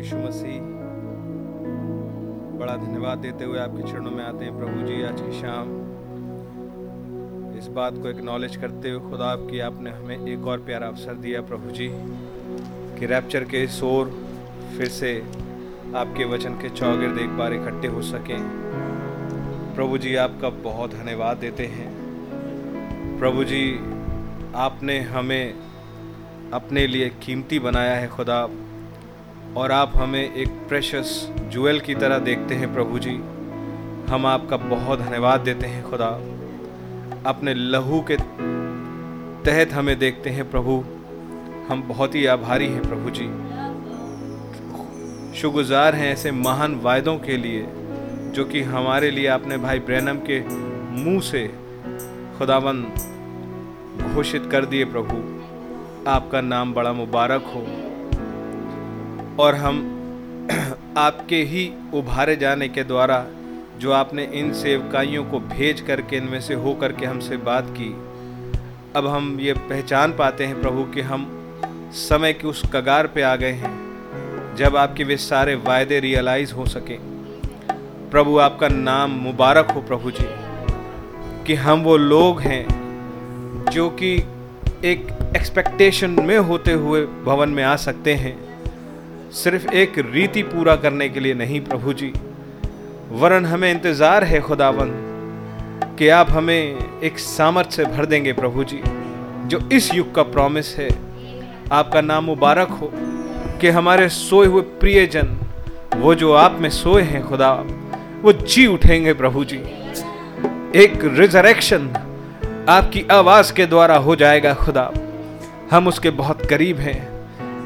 यीशु मसीह। बड़ा धन्यवाद देते हुए आपके चरणों में आते हैं प्रभु जी आज की शाम। इस बात को एक्नॉलेज करते हुए खुदा आपकी, आपने हमें एक और प्यारा अवसर दिया प्रभु जी, कि रैप्चर के शोर फिर से आपके वचन के चौगिर्द एक बार इकट्ठे हो सकें। प्रभु जी, आपका बहुत धन्यवाद देते हैं। प्रभु जी, आपने हमें अपने लिए कीमती बनाया है खुदा। और आप हमें एक प्रेशस जुएल की तरह देखते हैं प्रभु जी हम आपका बहुत धन्यवाद देते हैं खुदा। अपने लहू के तहत हमें देखते हैं प्रभु। हम बहुत ही आभारी हैं प्रभु जी शुगुजार हैं ऐसे महान वायदों के लिए, जो कि हमारे लिए आपने भाई ब्रैनम के मुँह से खुदावन घोषित कर दिए प्रभु। आपका नाम बड़ा मुबारक हो। और हम आपके ही उभारे जाने के द्वारा जो आपने इन सेवकाइयों को भेज करके इनमें से हो करके हमसे बात की, अब हम ये पहचान पाते हैं प्रभु कि हम समय के उस कगार पे आ गए हैं, जब आपके वे सारे वायदे रियलाइज़ हो सके। प्रभु, आपका नाम मुबारक हो प्रभु जी, कि हम वो लोग हैं जो कि एक एक्सपेक्टेशन में होते हुए भवन में आ सकते हैं। सिर्फ़ एक रीति पूरा करने के लिए नहीं, प्रभु जी। वरन हमें इंतज़ार है खुदावन कि आप हमें एक सामर्थ्य से भर देंगे, प्रभु जी, जो इस युग का प्रॉमिस है। आपका नाम मुबारक हो कि हमारे सोए हुए प्रियजन, वो जो आप में सोए हैं, खुदा, वो जी उठेंगे, प्रभु जी। एक रिजरेक्शन आपकी आवाज़ के द्वारा हो जाएगा, खुदा। हम उसके बहुत करीब हैं।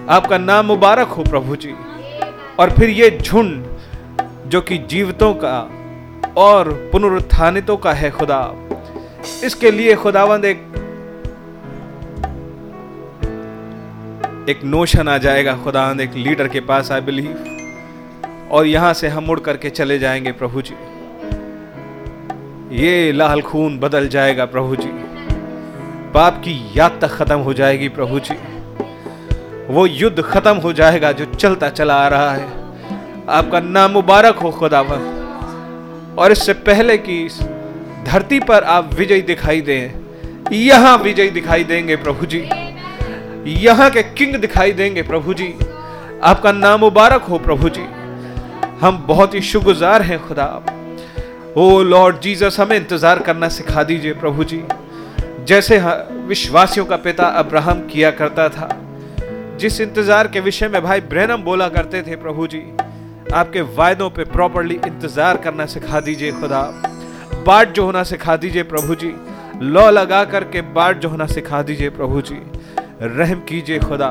आपका नाम मुबारक हो प्रभु जी। और फिर ये झुंड जो कि जीवितों का और पुनरुत्थानितों का है खुदा। इसके लिए खुदावंद एक एक नोशन आ जाएगा। खुदावंद एक लीडर के पास आई बिलीव और यहाँ से हम उड़ करके चले जाएँगे प्रभु जी। ये लाल खून बदल जाएगा प्रभु जी। पाप की याद तक खत्म हो जाएगी प्रभु जी। वो युद्ध खत्म हो जाएगा जो चलता चला आ रहा है। आपका नाम मुबारक हो खुदावन और इससे पहले कि इस धरती पर आप विजय दिखाई दें, यहाँ विजय दिखाई देंगे प्रभु जी। यहाँ के किंग दिखाई देंगे प्रभु जी। आपका नाम मुबारक हो, प्रभु जी। हम बहुत ही शुगुजार हैं, खुदा। आप ओ लॉर्ड जीसस, हमें इंतज़ार करना सिखा दीजिए, प्रभु जी। जैसे विश्वासियों का पिता अब्राहम किया करता था जिस इंतज़ार के विषय में भाई ब्रैनम बोला करते थे प्रभु जी, आपके वायदों पे प्रॉपरली इंतज़ार करना सिखा दीजिए खुदा। बाट जो होना सिखा दीजिए प्रभु जी। लॉ लगा करके बाट जो होना सिखा दीजिए प्रभु जी। रहम कीजिए खुदा,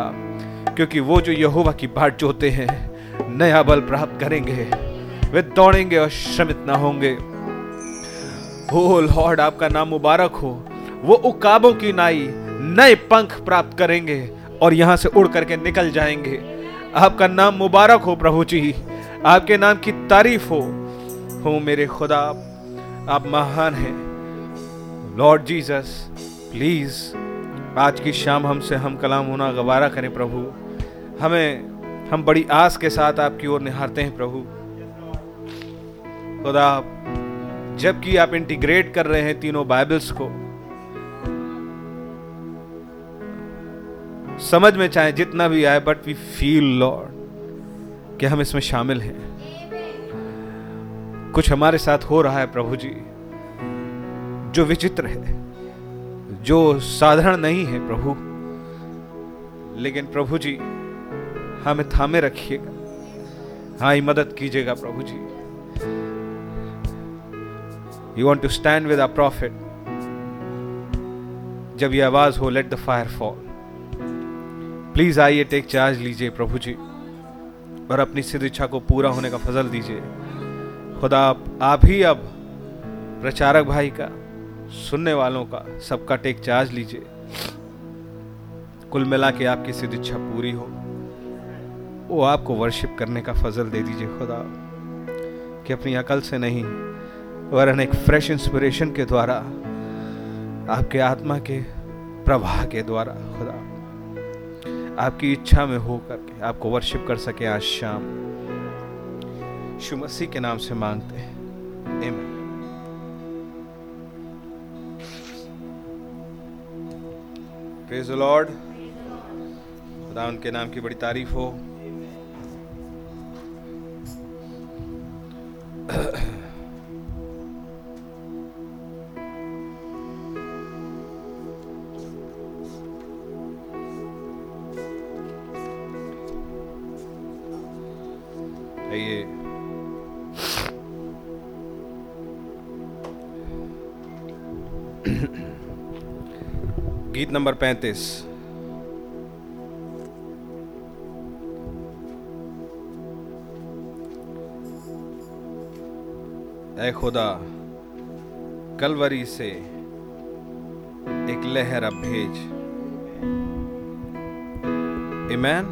क्योंकि वो जो यहोवा की बाट जोते हैं, नया बल प्राप्त करेंगे। वे दौड़ेंगे और श्रमित ना होंगे। हो लॉर्ड, आपका नाम मुबारक हो। वो उकाबों की नाई, नए पंख प्राप्त करेंगे। और यहाँ से उड़ करके निकल जाएँगे। आपका नाम मुबारक हो प्रभु जी। आपके नाम की तारीफ़ हो। हो मेरे खुदा, आप महान हैं। लॉर्ड जीसस प्लीज़ आज की शाम हमसे हम कलाम होना गवारा करें प्रभु। हमें, हम बड़ी आस के साथ आपकी ओर निहारते हैं प्रभु। खुदा, जबकि आप इंटीग्रेट कर रहे हैं तीनों बाइबल्स को समझ में चाहे जितना भी आए बट वी फील लॉर्ड कि हम इसमें शामिल हैं। कुछ हमारे साथ हो रहा है प्रभु जी, जो विचित्र है, जो साधारण नहीं है प्रभु। लेकिन प्रभु जी, हमें थामे रखिएगा। हाँ ही मदद कीजिएगा प्रभु जी। You want to stand with a prophet जब ये आवाज़ हो let the fire fall please आइए टेक चार्ज लीजिए प्रभु जी, और अपनी सिद्ध इच्छा को पूरा होने का फजल दीजिए। खुदा, आप ही अब प्रचारक भाई का, सुनने वालों का, सबका टेक चार्ज लीजिए। कुल मिला के आपकी सिद्ध इच्छा पूरी हो, वो आपको वर्शिप करने का फजल दे दीजिए खुदा। कि अपनी अकल से नहीं, वरन एक फ्रेश इंस्पिरेशन के द्वारा, आपके आत्मा के प्रवाह के द्वारा, खुदा। आपकी इच्छा में हो करके आपको वर्शिप कर सके आज शाम। शु मसीह के नाम से मांगते हैं। Amen. लॉर्ड खुदा उनके नाम की बड़ी तारीफ़ हो। ये गीत नंबर पैंतीस। ए खुदा कलवरी से एक लहर अब भेज। ईमैन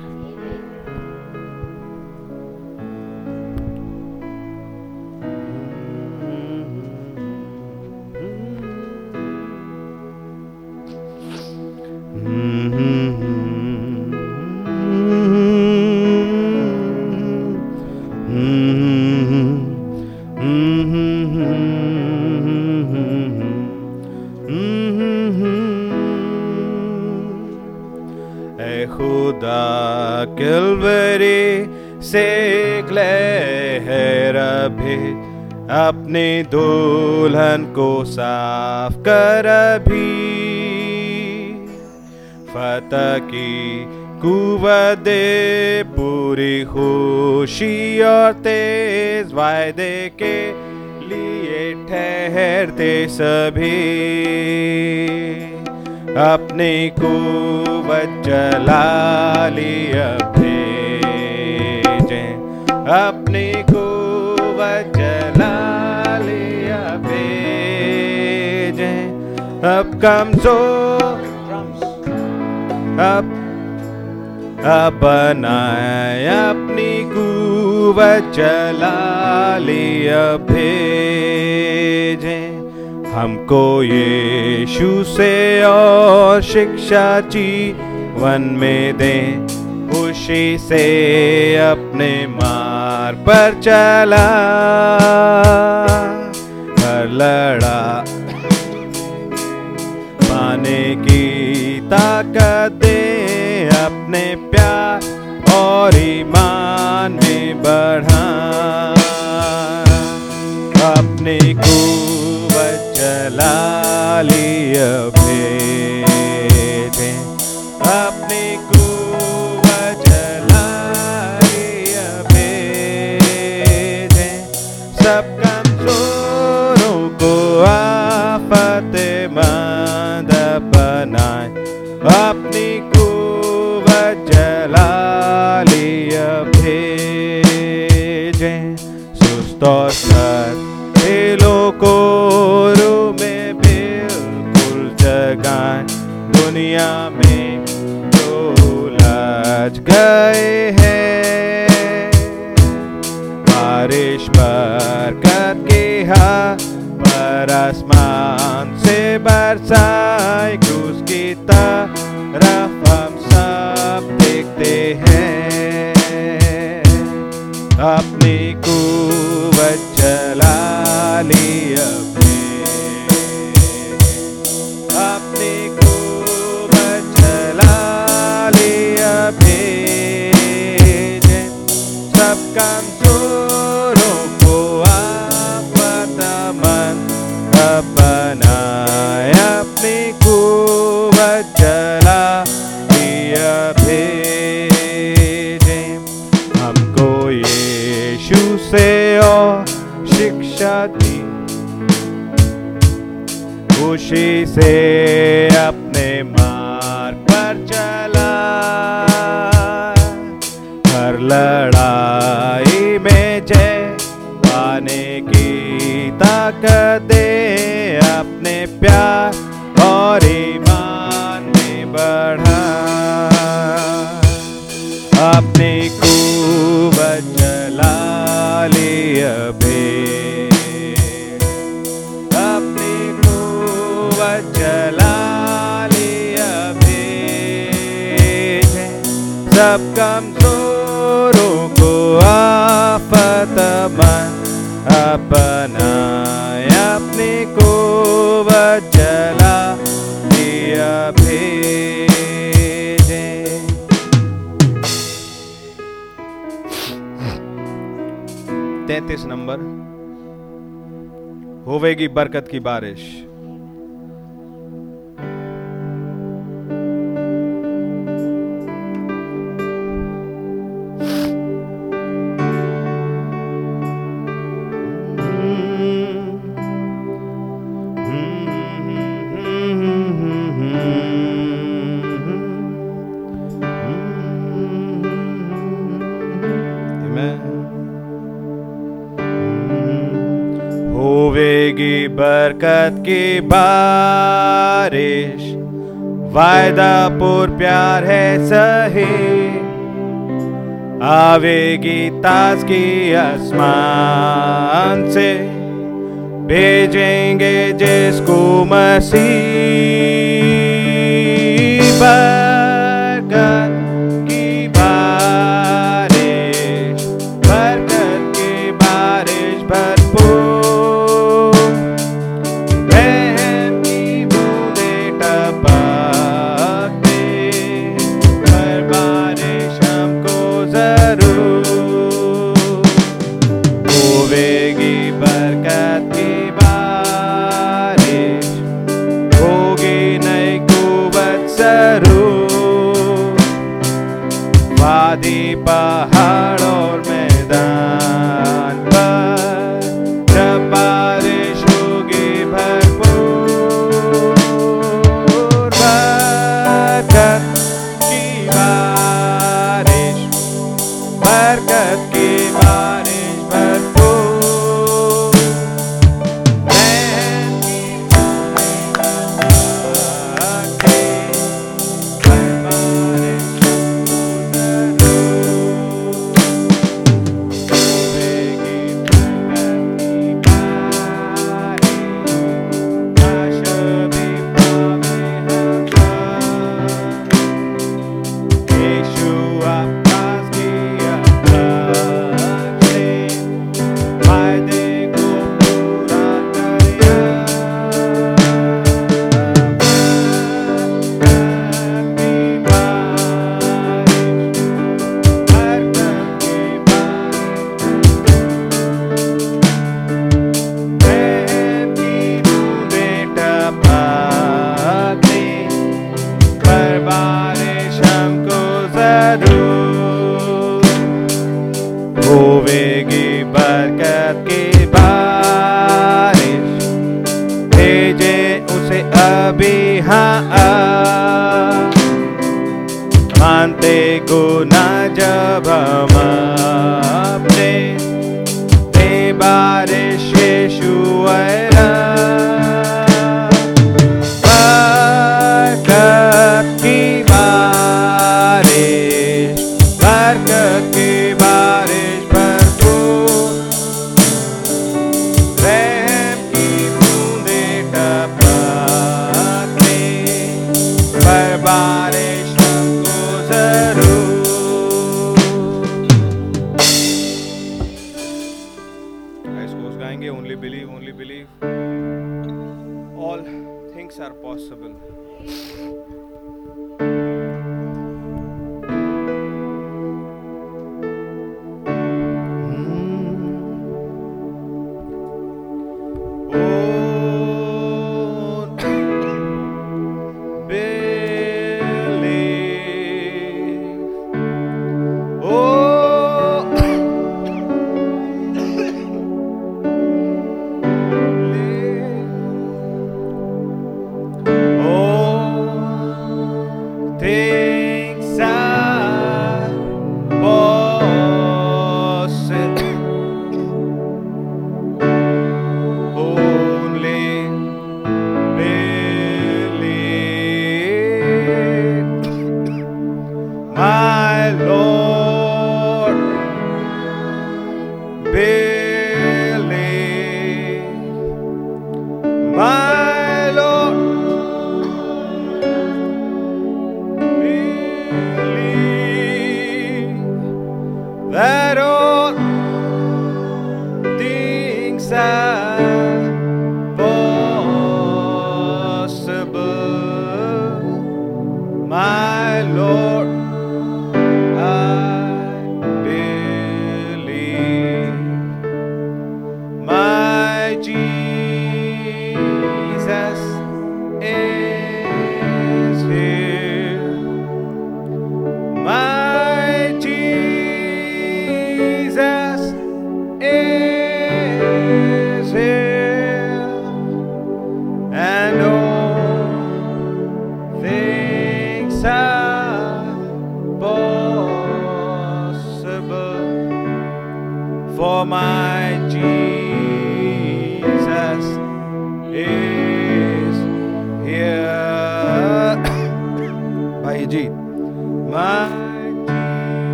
साफ़ कर भी। फतह की कुवत दे पूरी खुशी और तेज वायदे के लिए ठहरते सभी। अपने कुवत चला लिया भेजे। अपने अब कमज़ोर अब अब बनाए अपनी कुवत चला लिया भेजे। हमको यीशु से और शिक्षा जीवन में दे। खुशी से अपने मार पर चला। हर लड़ा ताकत दे अपने प्यार और ईमान में बढ़ा। अपने को चला लिया दुनिया में जो लाज गए हैं। बारिश पर करके हा पर आसमान से बरसाए खुशी से नंबर होवेगी बरकत की बारिश। बरकत की बारिश। वायदा पुर प्यार है सही। आवेगी ताजगी आसमान से। भेजेंगे जिसको मसीह बरकत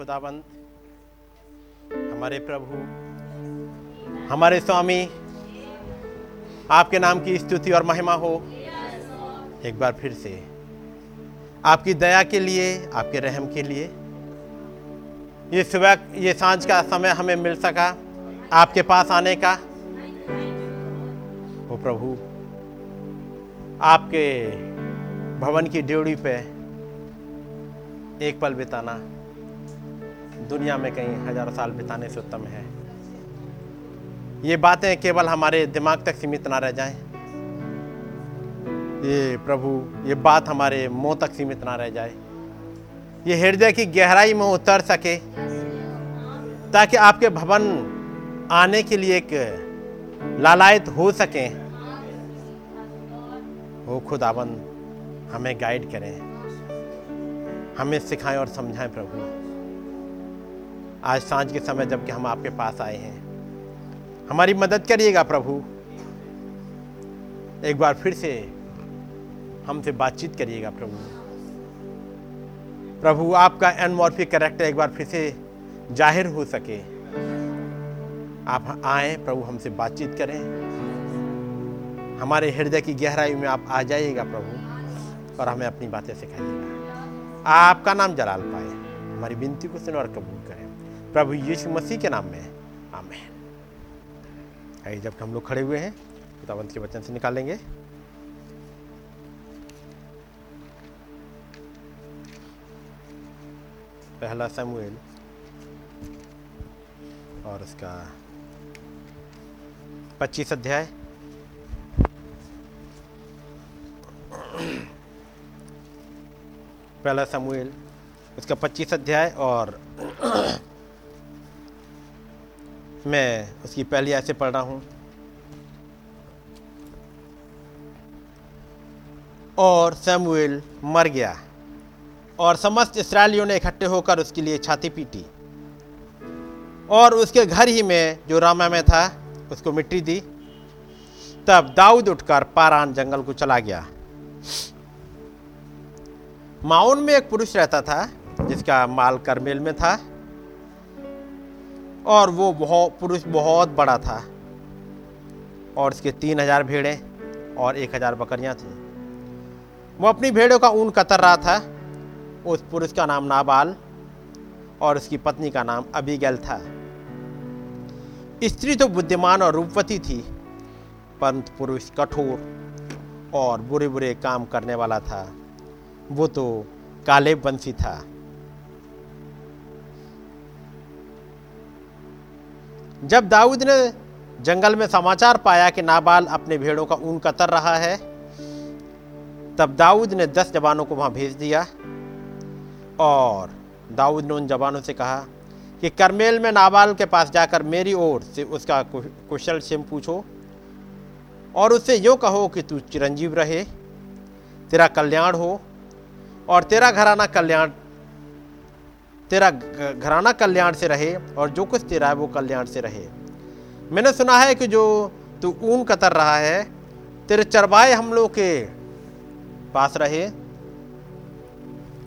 खुदाबंद, हमारे प्रभु, हमारे स्वामी, आपके नाम की स्तुति और महिमा हो। एक बार फिर से, आपकी दया के लिए, आपके रहम के लिए, ये सुबह, ये साँझ का समय हमें मिल सका आपके पास आने का। वो प्रभु, आपके भवन की ड्योड़ी पे एक पल बिताना। दुनिया में कहीं हज़ारों साल बिताने से उत्तम है। ये बातें केवल हमारे दिमाग तक सीमित ना रह जाएँ। ये प्रभु, ये बात हमारे मुँह तक सीमित ना रह जाए। ये हृदय की गहराई में उतर सके, ताकि आपके भवन आने के लिए एक लालायत हो सके। वो खुदाबंद हमें गाइड करें। हमें सिखाएँ और समझाएँ प्रभु। आज साँझ के समय जबकि हम आपके पास आए हैं। हमारी मदद करिएगा प्रभु। एक बार फिर से हमसे बातचीत करिएगा प्रभु। प्रभु, आपका एनमॉर्फिक कैरेक्टर एक बार फिर से ज़ाहिर हो सके। आप आए, प्रभु हमसे बातचीत करें। हमारे हृदय की गहराई में आप आ जाइएगा प्रभु और हमें अपनी बातें सिखाइएगा। आपका नाम जलाल पाए। हमारी विनती को सुन और कबूल करें। प्रभु यीशु मसीह के नाम में आमेन। आइए, जब हम लोग खड़े हुए हैं खुदावंत के वचन से निकालेंगे। पहला समुएल और उसका पच्चीस अध्याय। पहला समुएल, उसका पच्चीस अध्याय और मैं उसकी पहली आयत से पढ़ रहा हूँ। और सैमुएल मर गया। और समस्त इसराइलियों ने इकट्ठे होकर उसके लिए छाती पीटी। और उसके घर ही में जो रामा में था, उसको मिट्टी दी। तब दाऊद उठकर पारान जंगल को चला गया। माउन में एक पुरुष रहता था, जिसका माल करमेल में था। और वो बहुत पुरुष बहुत बड़ा था। और उसके तीन हज़ार भेड़ें और एक हज़ार बकरियाँ थीं। वो अपनी भेड़ों का ऊन कतर रहा था। उस पुरुष का नाम नाबाल और उसकी पत्नी का नाम अबीगैल था। स्त्री तो बुद्धिमान और रूपवती थी, परंतु पुरुष कठोर और बुरे बुरे काम करने वाला था। वो तो काले बंसी था। जब दाऊद ने जंगल में समाचार पाया कि नाबाल अपने भेड़ों का ऊन कतर रहा है, तब दाऊद ने दस जवानों को वहाँ भेज दिया और दाऊद ने उन जवानों से कहा कि करमेल में नाबाल के पास जाकर मेरी ओर से उसका कुशल सिम पूछो और उससे यूँ कहो कि तू चिरंजीव रहे, तेरा कल्याण हो और तेरा घराना कल्याण तेरा घराना कल्याण से रहे और जो कुछ तेरा है वो कल्याण से रहे। मैंने सुना है कि जो तू ऊन कतर रहा है, तेरे चरवाए हम लोग के पास रहे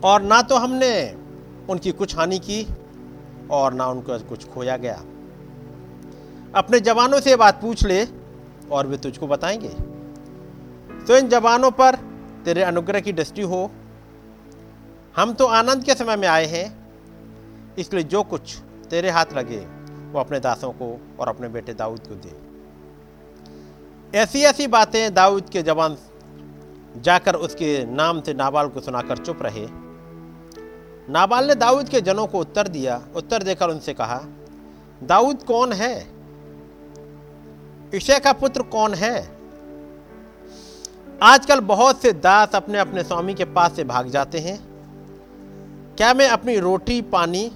और ना तो हमने उनकी कुछ हानि की और ना उनका कुछ खोया गया। अपने जवानों से बात पूछ ले और वे तुझको बताएँगे। तो इन जवानों पर तेरे अनुग्रह की दृष्टि हो। हम तो आनंद के समय में आए हैं इसलिए जो कुछ तेरे हाथ लगे, वो अपने दासों को और अपने बेटे दाऊद को दे। ऐसी ऐसी बातें दाऊद के जवान जाकर उसके नाम से नाबाल को सुनाकर चुप रहे। नाबाल ने दाऊद के जनों को उत्तर दिया। उत्तर देकर उनसे कहा, दाऊद कौन है? ईशय का पुत्र कौन है? आजकल बहुत से दास अपने अपने स्वामी के पास से भाग जाते हैं। क्या मैं अपनी रोटी, पानी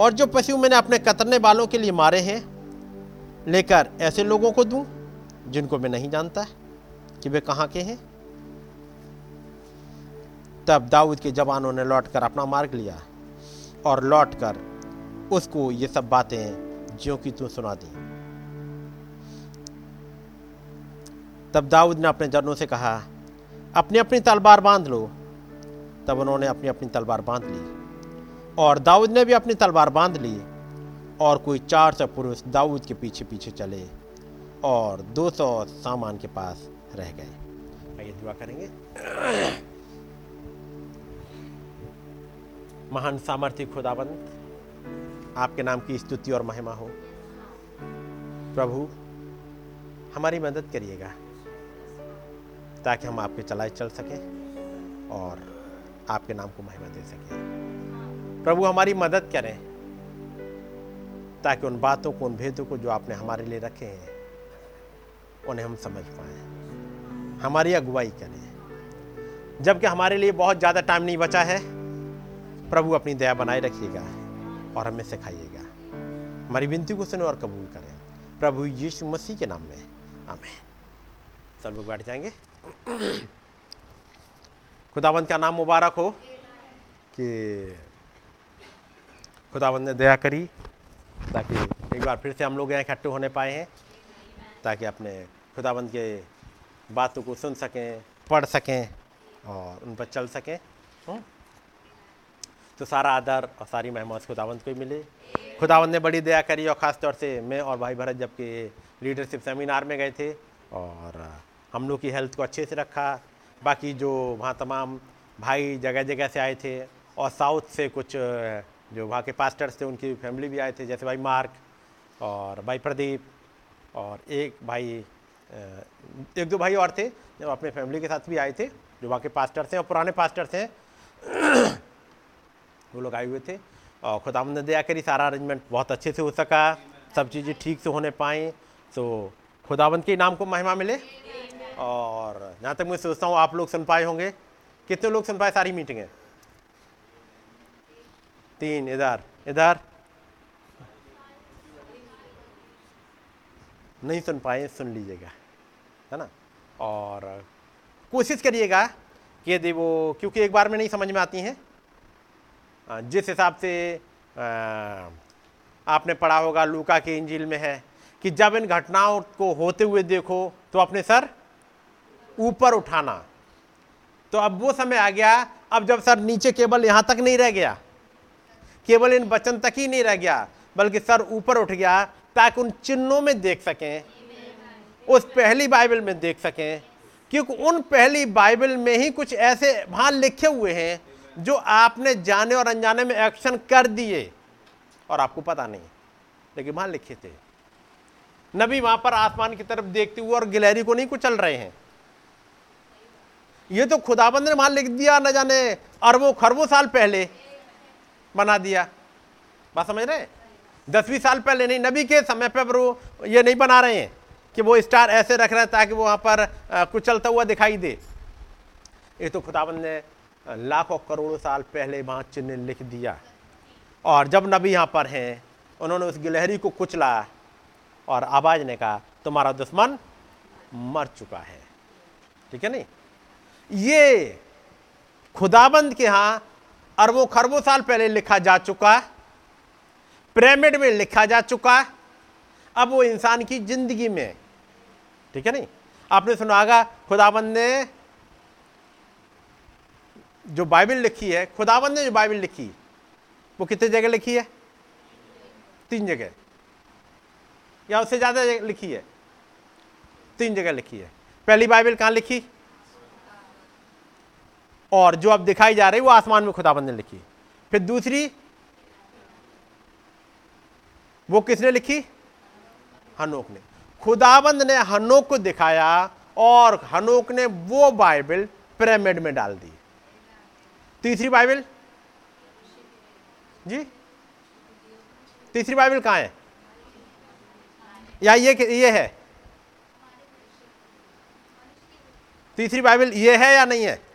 और जो पशु मैंने अपने कतरने वालों के लिए मारे हैं, लेकर ऐसे लोगों को दूँ, जिनको मैं नहीं जानता कि वे कहाँ के हैं। तब दाऊद के जवानों ने लौटकर अपना मार्ग लिया और लौटकर उसको ये सब बातें ज्यों की तू सुना दी। तब दाऊद ने अपने जनों से कहा अपनी अपनी तलवार बाँध लो। तब उन्होंने अपनी अपनी तलवार बाँध ली। और दाऊद ने भी अपनी तलवार बाँध ली और कोई चार सौ पुरुष दाऊद के पीछे पीछे चले और दो सौ सामान के पास रह गए। आइए दुआ करेंगे। महान सामर्थ्य खुदाबंद, आपके नाम की स्तुति और महिमा हो। प्रभु, हमारी मदद करिएगा ताकि हम आपके चलाए चल सकें और आपके नाम को महिमा दे सकें। प्रभु, हमारी मदद करें ताकि उन बातों को, उन भेदों को जो आपने हमारे लिए रखे हैं, उन्हें हम समझ पाए। हमारी अगुवाई करें। जबकि हमारे लिए बहुत ज़्यादा टाइम नहीं बचा है, प्रभु अपनी दया बनाए रखिएगा और हमें सिखाइएगा। हमारी विनती को सुने और कबूल करें। प्रभु यीशु मसीह के नाम में आमें सब लोग बैठ जाएँगे। खुदावंत का नाम मुबारक हो? कि खुदावंत ने दया करी ताकि एक बार फिर से हम लोग यहाँ इकट्ठे होने पाए हैं ताकि अपने खुदावंत के बातों को सुन सकें पढ़ सकें और उन पर चल सकें। तो सारा आदर और सारी महिमा उस खुदावंत को ही मिले। खुदावंत ने बड़ी दया करी और ख़ास तौर से मैं और भाई भरत जबकि लीडरशिप सेमिनार में गए थे और हम लोग की हेल्थ को अच्छे से रखा। बाकी जो वहाँ तमाम भाई जगह जगह से आए थे और साउथ से कुछ जो वहाँ के पास्टर्स थे उनकी फैमिली भी आए थे जैसे भाई मार्क और भाई प्रदीप और एक भाई एक दो भाई और थे जो अपने फैमिली के साथ भी आए थे जो वहाँ के पास्टर्स हैं और पुराने पास्टर्स हैं। वो लोग आए हुए थे और खुदा ने दया करी सारा अरेंजमेंट बहुत अच्छे से हो सका सब चीज़ें ठीक से होने पाएँ तो खुदावंत के नाम को महिमा मिले। और जहाँ तक मैं सोचता हूँ आप लोग सुन पाए होंगे कितने लोग सुन पाए सारी मीटिंगें तीन इधर इधर नहीं सुन पाए, सुन लीजिएगा। है ना? और, कोशिश करिएगा कि यदि वो, क्योंकि एक बार में नहीं समझ में आती हैं। जिस हिसाब से आपने पढ़ा होगा, लूका के इंजिल में है कि जब इन घटनाओं को होते हुए देखो तो अपने सर ऊपर उठाना। तो अब वो समय आ गया, अब जब सर नीचे केवल यहाँ तक नहीं रह गया केवल इन वचन तक ही नहीं रह गया, बल्कि सर ऊपर उठ गया, ताकि उन चिन्हों में देख सकें, उस पहली बाइबल में देख सकें, क्योंकि उन पहली बाइबल में ही कुछ ऐसे वहाँ लिखे हुए हैं, जो आपने जाने और अनजाने में एक्शन कर दिए, और आपको पता नहीं, लेकिन वहाँ लिखे थे। नबी वहाँ पर आसमान की तरफ़ देखते हुए और गिलहरी को नहीं कुचल रहे हैं। ये तो खुदाबंद ने वहाँ लिख दिया न जाने अरबों खरबों साल पहले बना दिया। बात समझ रहे हैं? दसवीं साल पहले नहीं, नबी के समय पर वो ये नहीं बना रहे हैं कि वो स्टार ऐसे रख रहे हैं ताकि वो वहाँ पर कुचलता हुआ दिखाई दे। ये तो खुदाबंद ने लाखों करोड़ों साल पहले वहाँ चिन्ह लिख दिया। और जब नबी यहाँ पर हैं, उन्होंने उस गिलहरी को कुचला और आवाज़ ने कहा, तुम्हारा दुश्मन मर चुका है। ठीक है नहीं? ये खुदाबंद के यहाँ अरबों खरबों साल पहले लिखा जा चुका पिरामिड में लिखा जा चुका अब वो इंसान की ज़िंदगी में, ठीक है नहीं? आपने सुना होगा, खुदाबंद ने जो बाइबल लिखी है, खुदाबंद ने जो बाइबल लिखी, वो कितने जगह लिखी है? तीन जगह। या उससे ज़्यादा लिखी है? तीन जगह लिखी है। पहली बाइबल कहाँ लिखी? और जो अब दिखाई जा रही वो आसमान में खुदाबंद ने लिखी। फिर दूसरी, वो किसने लिखी? हनोक ने। खुदाबंद ने हनोक को दिखाया और हनोक ने वो बाइबल पिरामिड में डाल दी। तीसरी बाइबल? जी? तीसरी बाइबल कहाँ है? या ये ये है? तीसरी बाइबल ये है या नहीं है?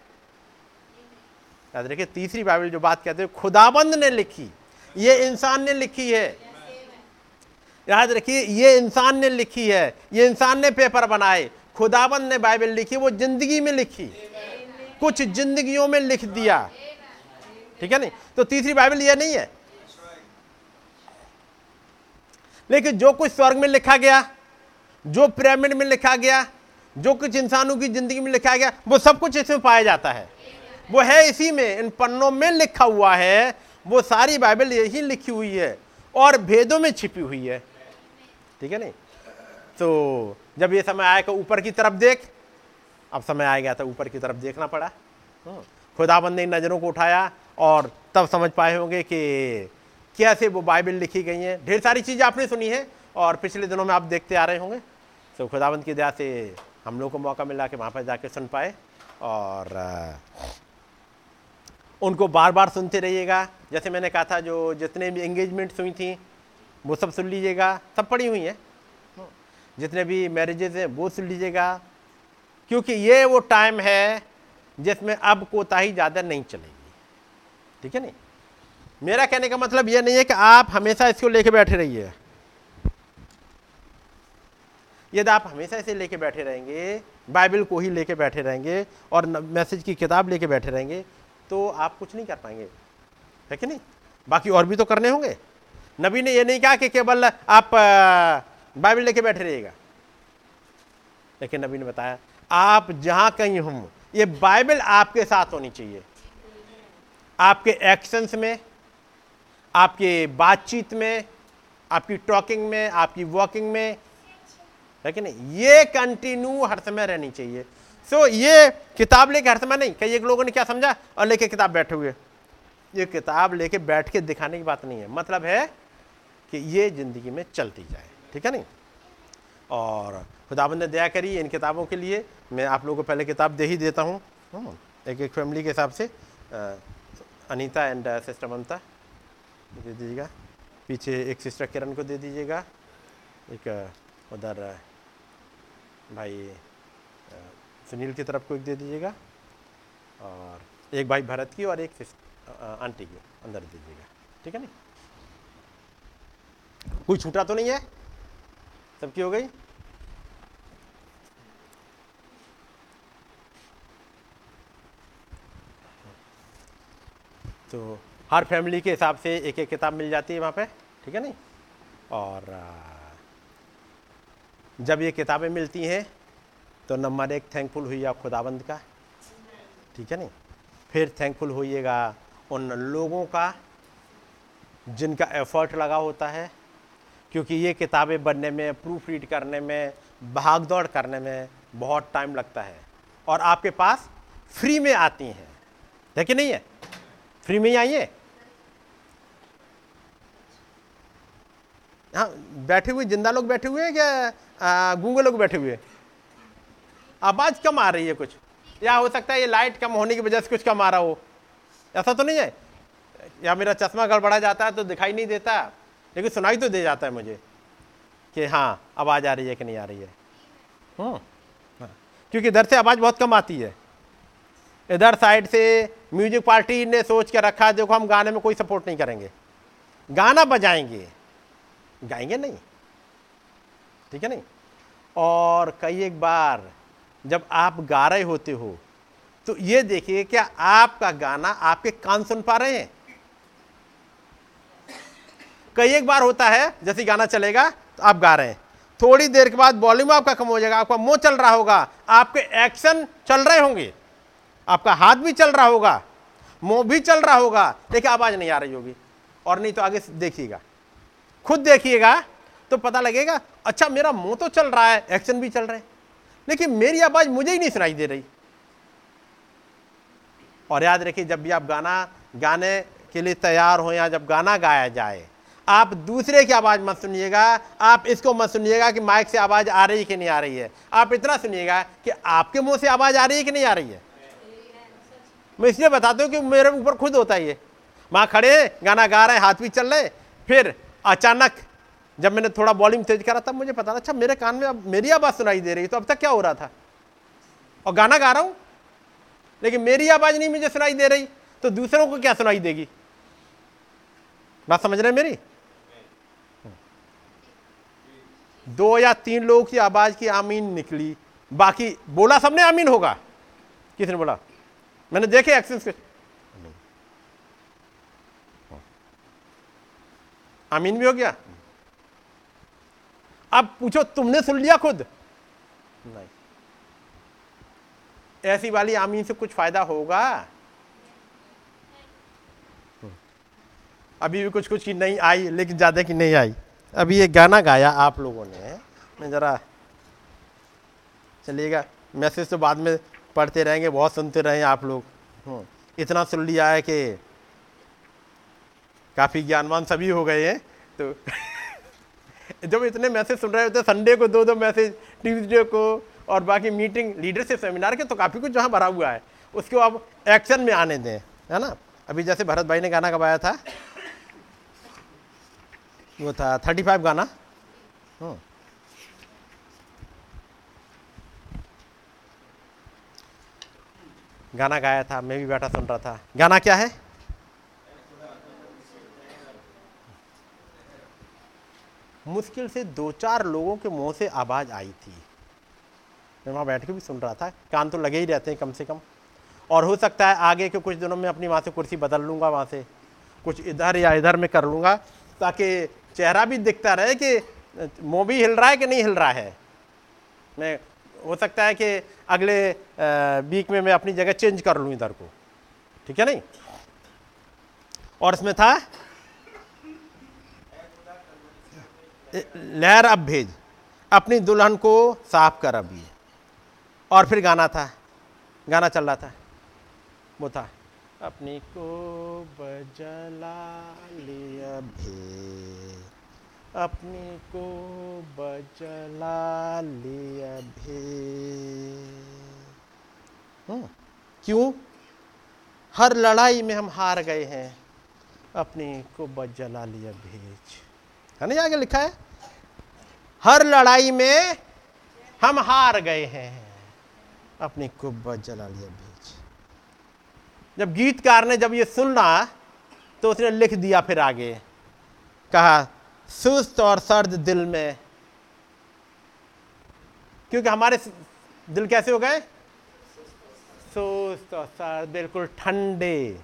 याद रखिए, तीसरी बाइबल जो बात कहते हैं, खुदाबंद ने लिखी, ये इंसान ने लिखी है। याद रखिए, ये इंसान ने लिखी है, ये इंसान ने पेपर बनाए, खुदाबंद ने बाइबल लिखी, वो ज़िंदगी में लिखी, कुछ जिंदगियों में लिख दिया। ठीक है नहीं? तो तीसरी बाइबल ये नहीं है। लेकिन जो कुछ स्वर्ग में लिखा गया, जो पिरामिड में लिखा गया, जो कुछ इंसानों की ज़िंदगी में लिखा गया, वो सब कुछ इसमें पाया जाता है। वो है इसी में, इन पन्नों में लिखा हुआ है, वो सारी बाइबल यही लिखी हुई है और भेदों में छिपी हुई है। ठीक है नहीं? तो जब ये समय आया कि ऊपर की तरफ़ देख, अब समय आ गया था ऊपर की तरफ़ देखना पड़ा। हाँ। खुदाबंद ने इन नज़रों को उठाया और तब समझ पाए होंगे कि कैसे वो बाइबल लिखी गई हैं। ढेर सारी चीज़ें आपने सुनी है और पिछले दिनों में आप देखते आ रहे होंगे। तो खुदाबंद की दया से हम लोग को मौका मिला कि वहाँ पर जाके सुन पाए और उनको बार बार सुनते रहिएगा। जैसे मैंने कहा था, जो जितने भी एंगेजमेंट्स हुई थी, वो सब सुन लीजिएगा। सब पड़ी हुई हैं। जितने भी मैरिजेज हैं, वो सुन लीजिएगा। क्योंकि ये वो टाइम है, जिसमें अब कोताही ज़्यादा नहीं चलेगी। ठीक है नहीं? मेरा कहने का मतलब ये नहीं है कि आप हमेशा इसको लेके बैठे रहिए। यदि आप हमेशा इसे लेके बैठे रहेंगे बाइबल को ही लेके बैठे रहेंगे और मैसेज की किताब लेके बैठे रहेंगे तो आप कुछ नहीं कर पाएँगे। है कि नहीं? बाकी और भी तो करने होंगे। नबी ने ये नहीं कहा कि केवल आप बाइबल लेके बैठे रहिएगा। लेकिन नबी ने बताया, आप जहाँ कहीं हों, ये बाइबल आपके साथ होनी चाहिए। आपके एक्शंस में, आपके बातचीत में, आपकी टॉकिंग में, आपकी वॉकिंग में कि नहीं? ये कंटिन्यू हर समय रहनी चाहिए। सो so, ये किताब लेके हर समय नहीं कई एक लोगों ने क्या समझा? और लेके किताब बैठे हुए। ये किताब लेके बैठ के दिखाने की बात नहीं है। मतलब है कि ये ज़िंदगी में चलती जाए। ठीक है नहीं? और खुदाबंद ने दया करी इन किताबों के लिए। मैं आप लोगों को पहले किताब दे ही देता हूँ। हम्म, एक एक फैमिली के हिसाब से अनीता एंड सिस्टर ममता। दे दीजिएगा। पीछे एक सिस्टर किरण को दे दीजिएगा। एक उधर भाई सुनील की तरफ़ को एक दे दीजिएगा और एक भाई भरत की और एक आंटी की, अंदर दीजिएगा। ठीक है नहीं? कोई छूटा तो नहीं है? सबकी हो गई? तो हर फैमिली के हिसाब से एक एक किताब मिल जाती है वहाँ पे, ठीक है नहीं? और जब ये किताबें मिलती हैं तो नंबर एक थैंकफुल हुई आप खुदाबंद का? ठीक है नहीं? फिर थैंकफुल होइएगा उन लोगों का जिनका एफर्ट लगा होता है, क्योंकि ये किताबें बनने में प्रूफ रीड करने में भाग दौड़ करने में बहुत टाइम लगता है। और आपके पास फ्री में आती हैं। है कि नहीं है? फ्री में ही आइए हाँ? बैठे हुए, ज़िंदा लोग बैठे हुए हैं क्या गूँगे लोग बैठे हुए आवाज़ कम आ रही है कुछ? या हो सकता है ये लाइट कम होने की वजह से कुछ कम आ रहा हो। ऐसा तो नहीं है? या मेरा चश्मा गड़बड़ा जाता है तो दिखाई नहीं देता? लेकिन सुनाई तो दे जाता है मुझे कि हाँ आवाज़ आ रही है कि नहीं आ रही है। हम्म, हाँ। क्योंकि इधर से आवाज़ बहुत कम आती है। इधर साइड से म्यूज़िक पार्टी ने सोच के रखा है देखो हम गाने में कोई सपोर्ट नहीं करेंगे। गाना बजाएँगे। गाएँगे नहीं। ठीक है नहीं? और कई एक बार जब आप गा रहे होते हो तो ये देखिए क्या आपका गाना आपके कान सुन पा रहे हैं। कई एक बार होता है, जैसे गाना चलेगा तो आप गा रहे हैं। थोड़ी देर के बाद वॉल्यूम आपका कम हो जाएगा, आपका मुँह चल रहा होगा, आपके एक्शन चल रहे होंगे, आपका हाथ भी चल रहा होगा, मुँह भी चल रहा होगा। लेकिन आवाज़ नहीं आ रही होगी। और नहीं तो आगे देखिएगा। खुद देखिएगा तो पता लगेगा अच्छा मेरा मुँह तो चल रहा है एक्शन भी चल रहे हैं। लेकिन मेरी आवाज़ मुझे ही नहीं सुनाई दे रही। और याद रखिए, जब भी आप गाना, गाने के लिए तैयार हो या जब गाना गाया जाए, आप दूसरे की आवाज़ मत सुनिएगा। आप इसको मत सुनिएगा कि माइक से आवाज़ आ रही है कि नहीं आ रही है। आप इतना सुनिएगा कि आपके मुँह से आवाज़ आ रही है कि नहीं आ रही है। मैं इसलिए बताता हूँ कि मेरे ऊपर खुद होता है ये वहाँ खड़े, गाना गा रहे हैं हाथ भी चल रहे, फिर अचानक जब मैंने थोड़ा वॉल्यूम तेज करा, तब मुझे पता अच्छा मेरे कान में अब, मेरी आवाज़ सुनाई दे रही तो अब तक क्या हो रहा था? और गाना गा रहा हूँ, लेकिन मेरी आवाज़ नहीं मुझे सुनाई दे रही तो दूसरों को क्या सुनाई देगी? बात समझ रहे हैं मेरी? दो या तीन लोगों की आवाज़ की आमीन निकली। बाकी बोला सबने आमीन होगा। किसने बोला? मैंने देखे एक्शन के। आमीन भी हो गया? अब पूछो तुमने सुन लिया खुद? नहीं। ऐसी वाली आमीन से कुछ फ़ायदा होगा? अभी भी कुछ कुछ की नहीं आई लेकिन ज़्यादा की नहीं आई। अभी ये गाना गाया आप लोगों ने। मैं ज़रा चलिएगा मैसेज तो बाद में पढ़ते रहेंगे बहुत सुनते रहे आप लोग। हम्म, इतना सुन लिया है कि काफ़ी ज्ञानवान सभी हो गए हैं तो जब इतने मैसेज सुन रहे होते संडे को दो दो मैसेज ट्यूसडे को और बाकी मीटिंग लीडरशिप सेमिनार के तो काफ़ी कुछ जहाँ भरा हुआ है। उसको आप एक्शन में आने दें, है ना? अभी जैसे भरत भाई ने गाना गवाया था, वो था थर्टी फाइव गाना। हम्म। गाना गाया था, मैं भी बैठा सुन रहा था। गाना क्या है? मुश्किल से दो चार लोगों के मुँह से आवाज़ आई थी। मैं वहाँ बैठ के भी सुन रहा था, कान तो लगे ही रहते हैं कम से कम। और हो सकता है आगे के कुछ दिनों में अपनी वहाँ से कुर्सी बदल लूँगा, वहाँ से कुछ इधर या इधर में कर लूँगा, ताकि चेहरा भी दिखता रहे कि, मुँह भी हिल रहा है कि नहीं हिल रहा है। मैं, हो सकता है कि अगले वीक में मैं अपनी जगह चेंज कर लूँ इधर को। ठीक है नहीं? और इसमें था लहर अब भेज। अपनी दुल्हन को साफ़ कर अभी और फिर गाना था गाना चल रहा था। वो था अपनी को बजला लिया भेज अपनी को बजला लिया भेज हम्म, क्यों? हर लड़ाई में हम हार गए हैं। अपनी को बजला लिया भेज। है ना आगे लिखा है? हर लड़ाई में हम हार गए हैं। अपनी कुब्बत जला लिया बीच। जब गीतकार ने जब ये सुना तो उसने लिख दिया फिर आगे। कहा, सुस्त और सर्द दिल में। क्योंकि हमारे दिल कैसे हो गए? सुस्त और सर्द, बिल्कुल ठंडे।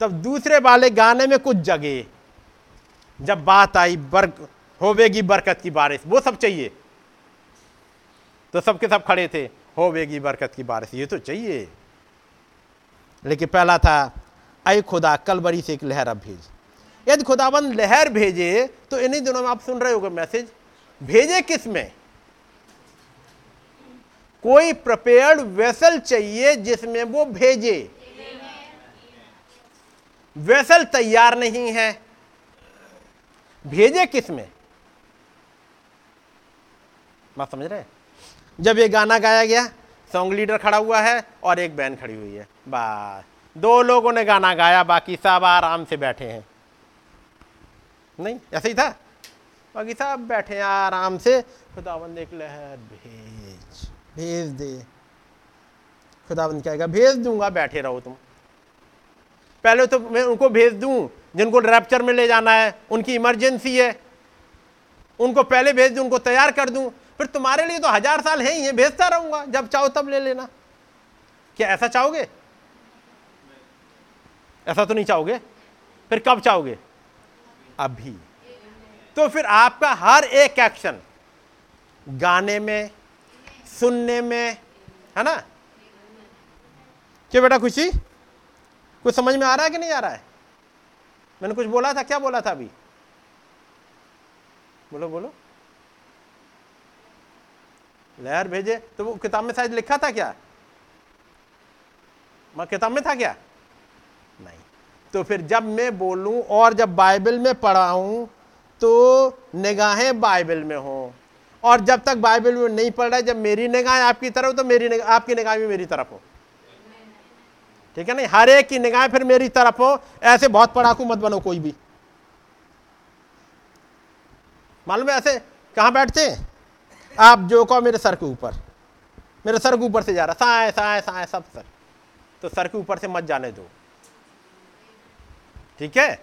तब दूसरे वाले गाने में कुछ जगे। जब बात आई बर्क, होवेगी बरकत की बारिश, वो सब चाहिए। तो सबके सब खड़े थे, होवेगी बरकत की बारिश, ये तो चाहिए। लेकिन पहला था अय खुदा, कल बड़ी से एक लहर अब भेज। यदि खुदाबंद लहर भेजे तो इन्हीं दिनों में आप सुन रहे होगे मैसेज, भेजे किसमें? कोई प्रिपेयर्ड वेसल चाहिए जिसमें वो भेजे। वेसल तैयार नहीं है। भेजे किसमें बात समझ रहे? जब ये गाना गाया गया सॉन्ग लीडर खड़ा हुआ है और एक बैन खड़ी हुई है। बस, दो लोगों ने गाना गाया, बाकी सब आराम से बैठे हैं। नहीं, ऐसे ही था? बाकी सब बैठे हैं आराम से। खुदाबंद एक लहर भेज भेज दे। खुदाबंद कहेगा, भेज दूँगा, बैठे रहो तुम। पहले तो मैं उनको भेज दूँ जिनको रैप्चर में ले जाना है, उनकी इमरजेंसी है। उनको पहले भेज दूँ, उनको तैयार कर दूँ। फिर तुम्हारे लिए तो हज़ार साल है ही है, भेजता रहूँगा, जब चाहो तब ले लेना। क्या ऐसा चाहोगे? ऐसा तो नहीं चाहोगे? फिर कब चाहोगे? अभी। तो फिर आपका हर एक एक्शन गाने में, सुनने में, है ना? क्या बेटा खुशी? कुछ समझ में आ रहा है कि नहीं आ रहा है? मैंने कुछ बोला था? क्या बोला था अभी? बोलो बोलो। लहर भेजे तो वो किताब में शायद लिखा था क्या? मैं, किताब में था क्या? नहीं। तो फिर जब मैं बोलूँ और जब बाइबल में पढ़ाऊं तो निगाहें बाइबल में हो। और जब तक बाइबल में नहीं पढ़ रहा है, जब मेरी निगाहें आपकी तरफ़ तो मेरी निगाह आपकी निगाह भी मेरी तरफ़ हो। ठीक है ना? हर एक की निगाह फिर मेरी तरफ़ हो। ऐसे बहुत पढ़ाकू मत बनो कोई भी। मालूम है ऐसे? कहाँ बैठते हैं? आप जो कहो मेरे सर के ऊपर। मेरे सर के ऊपर से जा रहा। साए साए साए सब सर। तो सर के ऊपर से मत जाने दो। ठीक है?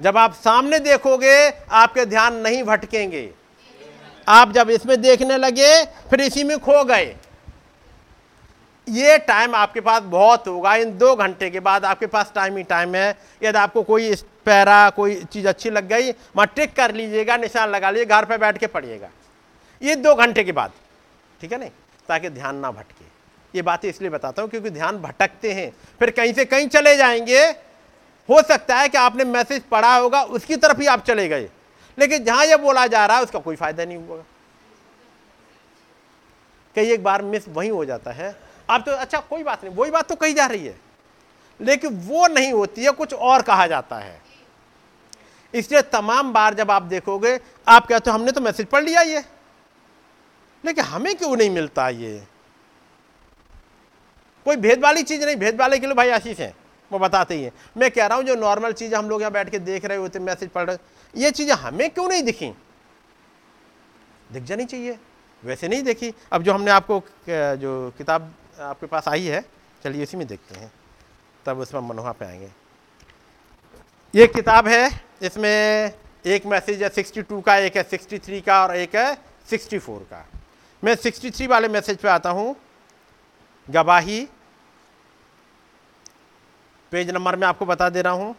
जब आप सामने देखोगे, आपके ध्यान नहीं भटकेंगे। आप जब इसमें देखने लगे, फिर इसी में खो गए। ये टाइम आपके पास बहुत होगा। इन दो घंटे के बाद आपके पास टाइम ही टाइम है। यदि आपको कोई पैरा, कोई चीज़ अच्छी लग गई, वहाँ टिक कर लीजिएगा, निशान लगा लीजिए, घर पर बैठ के पढ़िएगा। ये दो घंटे के बाद, ठीक है नहीं? ताकि ध्यान ना भटके। ये बातें इसलिए बताता हूँ क्योंकि ध्यान भटकते हैं। फिर कहीं से कहीं चले जाएँगे। हो सकता है कि आपने मैसेज पढ़ा होगा, उसकी तरफ़ ही आप चले गए। लेकिन जहाँ यह बोला जा रहा है, उसका कोई फ़ायदा नहीं हुआ कई एक बार मिस वही हो जाता है। आप तो अच्छा कोई बात नहीं, वही बात तो कही जा रही है। लेकिन वो नहीं होती है, कुछ और कहा जाता है। इसलिए तमाम बार जब आप देखोगे, आप कहते हो, हमने तो मैसेज पढ़ लिया ये। लेकिन हमें क्यों नहीं मिलता ये? कोई भेद वाली चीज़ नहीं भेद वाले के लिए भाई आशीष है, वो बताते ही है। मैं कह रहा हूँ, जो नॉर्मल चीज़ हम लोग यहाँ बैठ के देख रहे होते, मैसेज पढ़ रहे, ये चीज़ें हमें क्यों नहीं दिखी? दिख जानी चाहिए, वैसे नहीं देखी। अब जो हमने आपको जो किताब आपके पास आई है। चलिए इसी में देखते हैं। तब उसमें मनोहा पे आएँगे। ये किताब है। इसमें एक मैसेज है 62 का, एक है 63 का और एक है 64 का। मैं 63 वाले मैसेज पे आता हूँ। गवाही। पेज नंबर में आपको बता दे रहा हूँ।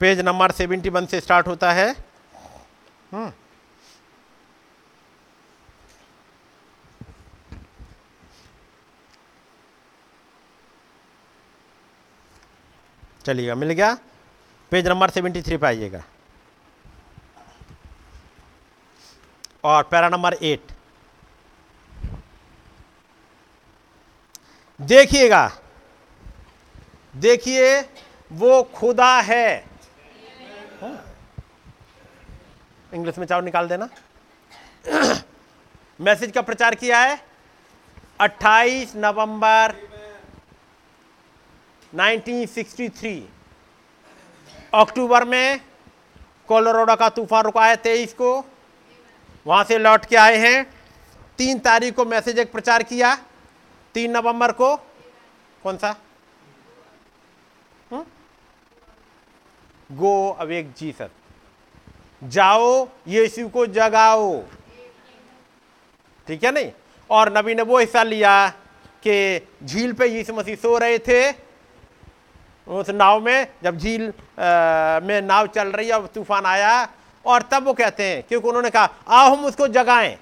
पेज नंबर 71 से स्टार्ट होता है। हम्म। चलिएगा, मिल गया? पेज नंबर सेवेंटी थ्री पे आइएगा। और पैरा नंबर एट देखिएगा, देखिए, वो खुदा है। इंग्लिश में चाव निकाल देना। मैसेज का प्रचार किया है। 28 नवंबर 1963 अक्टूबर में कोलोराडो का तूफ़ान रुका है तेईस को। वहाँ से लौट के आए हैं। तीन तारीख को मैसेज एक प्रचार किया, तीन नवंबर को। कौन सा? Go awake Jesus. जाओ, यीशु को जगाओ। ठीक है नहीं? और नबी ने वो हिस्सा लिया कि झील पे यीशु मसीह सो रहे थे। उस नाव में, जब झील में नाव चल रही है तूफ़ान आया, और तब वो कहते हैं, क्योंकि उन्होंने कहा, आओ हम उसको जगाएँ।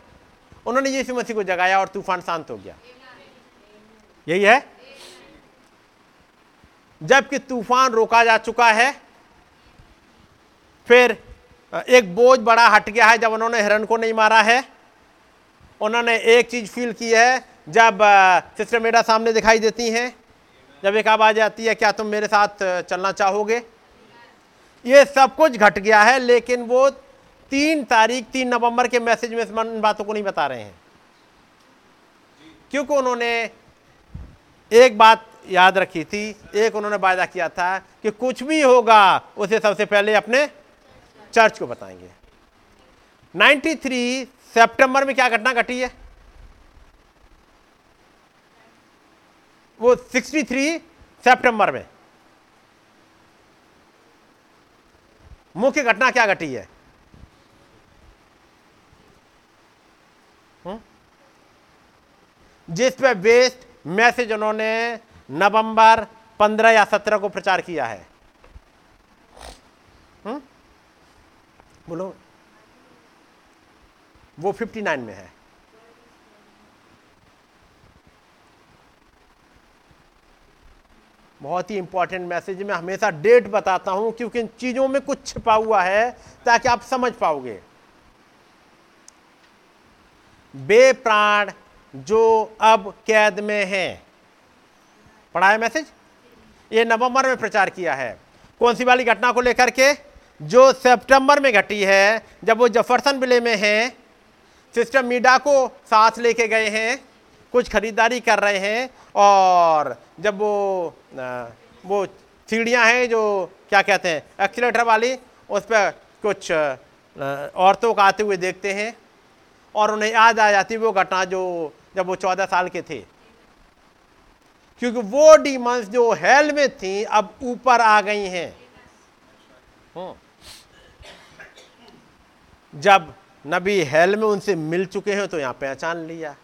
उन्होंने यीशु मसीह को जगाया, और तूफ़ान शांत हो गया। यही है? जबकि तूफ़ान रोका जा चुका है, फिर एक बोझ बड़ा हट गया है, जब उन्होंने हिरण को नहीं मारा है। उन्होंने एक चीज़ फील की है, जब सिस्टर मेरा सामने दिखाई देती हैं जब एक आवाज़ आती है, क्या तुम मेरे साथ चलना चाहोगे? ये सब कुछ घट गया है, लेकिन वो तीन तारीख, तीन नवंबर के मैसेज में इन बातों को नहीं बता रहे हैं। क्योंकि उन्होंने एक बात याद रखी थी, एक उन्होंने वायदा किया था कि कुछ भी होगा, उसे सबसे पहले अपने चर्च को बताएँगे। 93 सितंबर में क्या घटना घटी है? वो 63 सितंबर में। मुख्य घटना क्या घटी है? जिस पे बेस्ड मैसेज उन्होंने नवंबर 15 या 17 को प्रचार किया है। हुँ? बोलो। वो 59 में है। बहुत ही इंपॉर्टेंट मैसेज मैं हमेशा डेट बताता हूँ, क्योंकि इन चीज़ों में कुछ छिपा हुआ है, ताकि आप समझ पाओगे। बेप्राण जो अब कैद में है। पढ़ा है मैसेज ये नवंबर में प्रचार किया है। कौन सी वाली घटना को लेकर के? जो सितंबर में घटी है, जब वो जफरसन विले में है, सिस्टर मीडा को साथ लेके गए हैं। कुछ खरीदारी कर रहे हैं और जब वो वो सीढ़ियाँ हैं जो क्या कहते हैं एक्सीटर वाली उस पर कुछ औरतों को आते हुए देखते हैं और उन्हें याद आ जाती वो घटना जो जब वो चौदह साल के थे। क्योंकि वो डीमंस जो हेल में थी अब ऊपर आ गई हैं। हम्म। जब नबी हेल में उनसे मिल चुके हैं तो यहाँ पहचान लिया।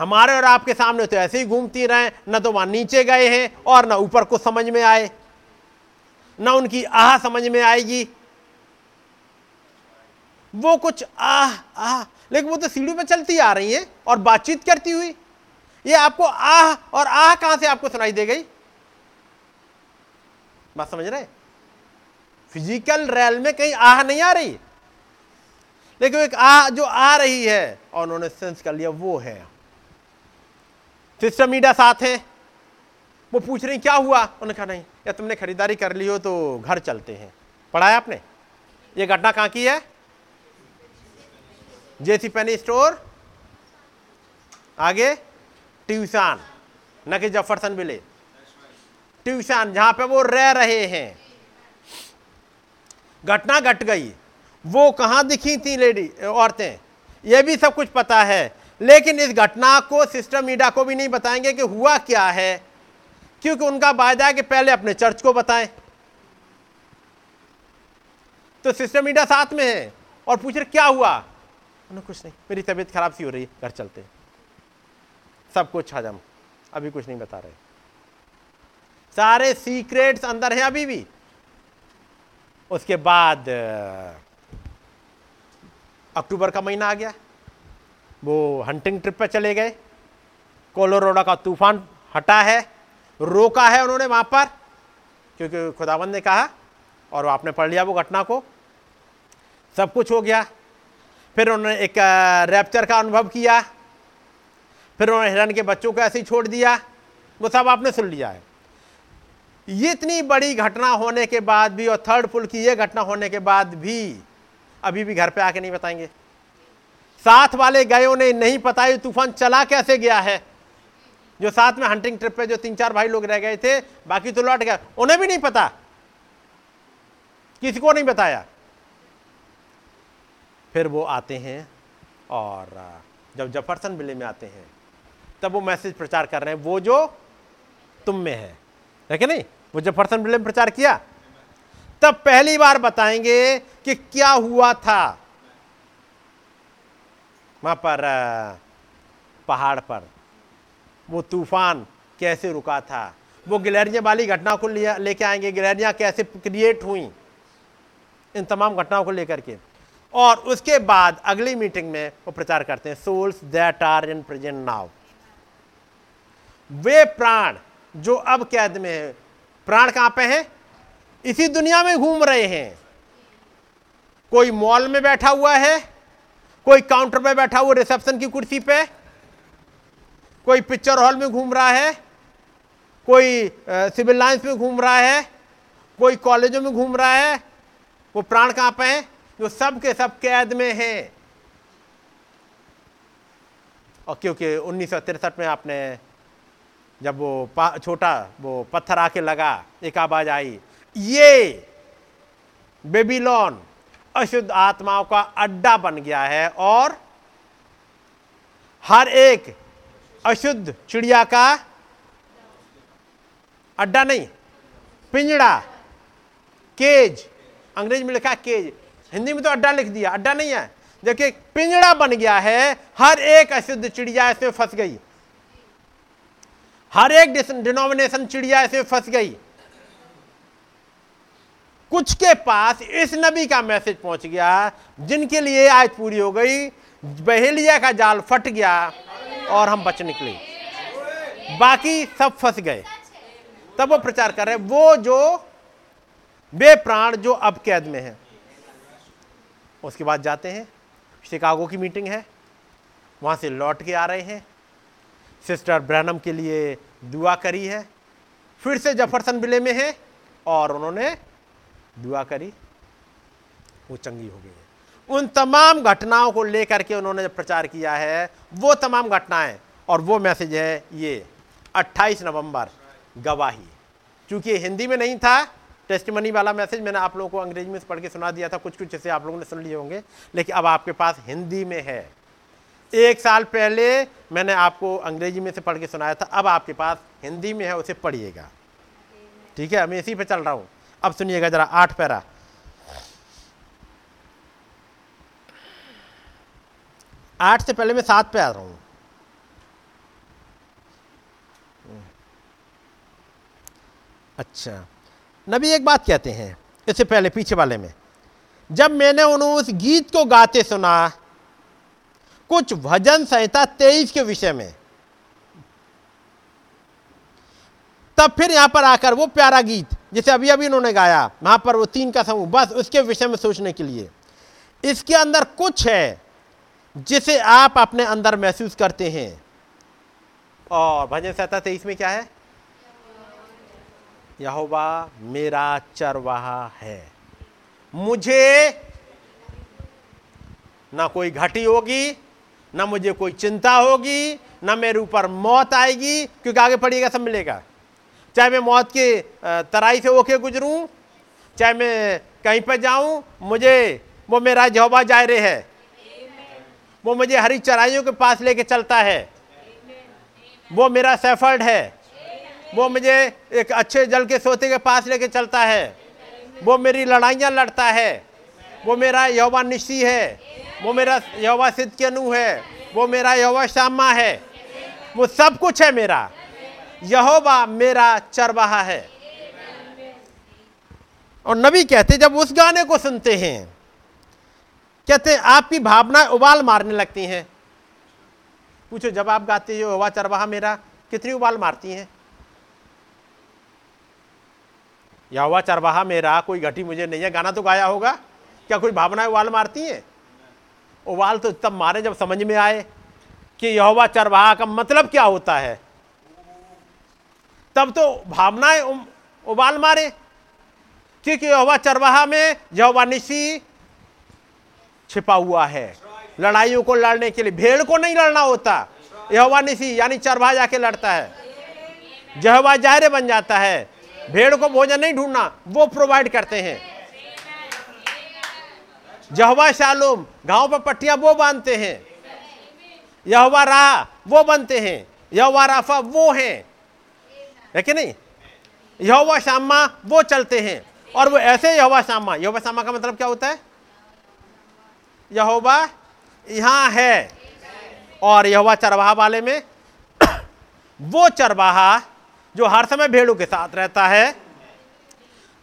हमारे और आपके सामने तो ऐसे ही घूमती रहे, न तो वहाँ नीचे गए हैं और न ऊपर को समझ में आए, न उनकी आह समझ में आएगी। वो कुछ आह आह, लेकिन वो तो सीढ़ी पर चलती आ रही है और बातचीत करती हुई। ये आपको आह और आह कहाँ से आपको सुनाई दे गई? बात समझ रहे फ़िज़िकल रैल में कहीं आह नहीं आ रही। लेकिन एक आ जो आ रही है और उन्होंने सेंस कर लिया, वो है। सिस्टर मीडिया साथ हैं। वो पूछ रही क्या हुआ? उन्होंने कहा, नहीं, या तुमने खरीदारी कर ली हो तो घर चलते हैं। पढ़ाया आपने? ये घटना कहाँ की है? जेसी पेनी स्टोर आगे, ट्यूशन। न कि जफरसन विलेज ट्यूशन, जहाँ पे वो रह रहे हैं। घटना घट गट गई। वो कहाँ दिखी थी लेडी, औरतें? ये भी सब कुछ पता है। लेकिन इस घटना को सिस्टर मीडिया को भी नहीं बताएँगे कि हुआ क्या है, क्योंकि उनका वायदा है कि पहले अपने चर्च को बताएँ। तो सिस्टर मीडिया साथ में है और पूछ रहे, क्या हुआ? उन्हें कुछ नहीं, मेरी तबीयत खराब सी हो रही है, घर चलते सब कुछ हजम अभी कुछ नहीं बता रहे। सारे सीक्रेट्स अंदर हैं अभी भी। उसके बाद अक्टूबर का महीना आ गया। वो हंटिंग ट्रिप पे चले गए। कोलोरोडा का तूफ़ान हटा है, रोका है उन्होंने वहाँ पर, क्योंकि खुदाबंद ने कहा और आपने पढ़ लिया वो घटना को। सब कुछ हो गया। फिर उन्होंने एक रैप्चर का अनुभव किया। फिर उन्होंने हिरण के बच्चों को ऐसे ही छोड़ दिया। वो सब आपने सुन लिया है। ये इतनी बड़ी घटना होने के बाद भी और थर्ड पुल की ये घटना होने के बाद भी अभी भी घर पे आके नहीं बताएँगे। साथ वाले गए, उन्हें नहीं पता ये तूफ़ान चला कैसे गया है। जो साथ में हंटिंग ट्रिप पे जो तीन चार भाई लोग रह गए थे, बाकी तो लौट गया उन्हें भी नहीं पता। किसी को नहीं बताया। फिर वो आते हैं और जब जफरसन बिले में आते हैं, तब वो मैसेज प्रचार कर रहे हैं, वो जो तुम में है। है नहीं? वो जफरसन बिले में प्रचार किया। तब पहली बार बताएँगे कि क्या हुआ था। वहाँ पर पहाड़ पर। वो तूफ़ान कैसे रुका था? वो गिलहरियाँ वाली घटना को लेके आएँगे। गिलहरियाँ कैसे क्रिएट हुई? इन तमाम घटनाओं को लेकर के। और उसके बाद अगली मीटिंग में वो प्रचार करते हैं souls that are in present now वे प्राण जो अब कैद में है, प्राण कहाँ पे हैं? इसी दुनिया में घूम रहे हैं। कोई मॉल में बैठा हुआ है? कोई काउंटर पे बैठा हुआ रिसेप्शन की कुर्सी पे, कोई पिक्चर हॉल में घूम रहा है, कोई सिविल लाइन्स में घूम रहा है, कोई कॉलेजों में घूम रहा है, वो प्राण कहाँ पे हैं? जो सब के सब कैद में हैं। और क्योंकि उन्नीस में आपने, जब वो छोटा, वो पत्थर आके लगा, एक आवाज़ आई, ये बेबीलोन अशुद्ध आत्माओं का अड्डा बन गया है और हर एक अशुद्ध चिड़िया का अड्डा नहीं, पिंजड़ा, केज, अंग्रेज़ी में लिखा केज, हिंदी में तो अड्डा लिख दिया, अड्डा नहीं है देखिए पिंजड़ा बन गया है, हर एक अशुद्ध चिड़िया इसमें फंस गई, हर एक डिनोमिनेशन चिड़िया इसमें फंस गई। कुछ के पास इस नबी का मैसेज पहुँच गया, जिनके लिए आज पूरी हो गई, बहेलिया का जाल फट गया और हम बच निकले। बाकी सब फंस गए। तब वो प्रचार कर रहे वो जो बे प्राण जो अब कैद में है, उसके बाद जाते हैं, शिकागो की मीटिंग है, वहाँ से लौट के आ रहे हैं। सिस्टर ब्रैनम के लिए दुआ करी है, फिर से जफरसन बिले में है और उन्होंने दुआ करी, वो चंगी हो गई है। उन तमाम घटनाओं को लेकर के उन्होंने जब प्रचार किया है, वो तमाम घटनाएँ, और वो मैसेज है ये 28 नवंबर, गवाही। चूँकि हिंदी में नहीं था टेस्ट मनी वाला मैसेज मैंने आप लोगों को अंग्रेज़ी में पढ़ के सुना दिया था, कुछ कुछ जैसे आप लोगों ने सुन लिए होंगे, लेकिन अब आपके पास हिंदी में है। एक साल पहले मैंने आपको अंग्रेज़ी में से पढ़ के सुनाया था, अब आपके पास हिंदी में है, उसे पढ़िएगा। ठीक है, मैं इसी पे चल रहा हूँ। अब सुनिएगा जरा आठ पैरा। आठ से पहले मैं सात पे आ रहा हूँ। अच्छा। नबी एक बात कहते हैं, इससे पहले पीछे वाले में। जब मैंने उन्होंने उस गीत को गाते सुना, कुछ भजन संहिता तेईस के विषय में तब फिर यहाँ पर आकर वो प्यारा गीत, जिसे अभी अभी उन्होंने गाया, वहाँ पर वो तीन का समूह बस उसके विषय में सोचने के लिए। इसके अंदर कुछ है, जिसे आप अपने अंदर महसूस करते हैं। और भजन संहिता तेईस में क्या है? यहोवा, मेरा चरवाहा है। मुझे ना कोई घटी होगी, ना मुझे कोई चिंता होगी, ना मेरे ऊपर मौत आएगी, क्योंकि आगे पढ़िएगा, सब मिलेगा। चाहे मैं मौत के तराई से होके गुजरूं, चाहे मैं कहीं पर जाऊँ, मुझे, वो मेरा जहोबा जायरे है। वो मुझे हरी चराइयों के पास लेके चलता है। वो मेरा सेफर्ड है। वो मुझे एक अच्छे जल के सोते के पास लेके चलता है। वो मेरी लड़ाइयाँ लड़ता है। वो मेरा यौवा निशी है। वो मेरा यौवा सिद्ध के अनु है। वो मेरा यौवा श्यामा है। वो सब कुछ है मेरा। यहोवा मेरा चरवाहा है। और नबी कहते, जब उस गाने को सुनते हैं, कहते हैं आपकी भावनाएँ उबाल मारने लगती हैं। पूछो, जब आप गाते हो हवा चरवाहा मेरा कितनी उबाल मारती हैं? या हुआ चरवाहा मेरा, कोई घटी मुझे नहीं है। गाना तो गाया होगा। क्या कोई भावनाएँ उबाल मारती हैं? उबाल तो तब मारे जब समझ में आए कि यहोवा चरवाहा का मतलब क्या होता है? तब तो भावनाएँ उबाल मारे। क्योंकि यहोवा चरवाहा में यहोवा निशी छिपा हुआ है। लड़ाइयों को लड़ने के लिए, भेड़ को नहीं लड़ना होता। यहोवा निशी यानी चरवाहा जाके लड़ता है। जहवा जाहरे बन जाता है। भेड़ को भोजन नहीं ढूंढना, वो प्रोवाइड करते हैं। जहवा शालूम, गाँव पर पट्टियाँ वो बांधते हैं। यहवा राह, वो बनते हैं। यहवा राफा, वो हैं। है कि नहीं? यहोवा शामा वो चलते हैं। और वो ऐसे यहोवा शामा यहोवा शामा का मतलब क्या होता है? यहोवा यहाँ है। और यहोवा चरवाहा वाले में, वो चरवाहा जो हर समय भेड़ों के साथ रहता है,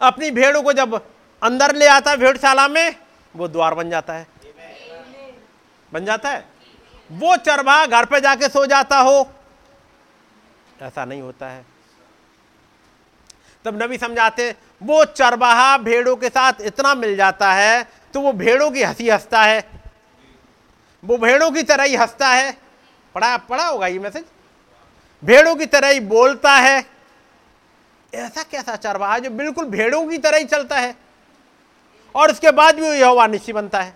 अपनी भेड़ों को जब अंदर ले आता है भेड़शाला में, वो द्वार बन जाता है। बन जाता है। वो चरवाहा घर पे जाके सो जाता हो। ऐसा नहीं होता है। तब नबी समझाते हैं, वो चरवाहा भेड़ों के साथ इतना मिल जाता है तो वो भेड़ों की हँसी हंसता है। वो भेड़ों की तरह ही हंसता है। पढ़ा पढ़ा होगा ये मैसेज? भेड़ों की तरह ही बोलता है। ऐसा कैसा चरवाहा जो बिल्कुल भेड़ों की तरह ही चलता है? और उसके बाद भी यहोवा निशी बनता है।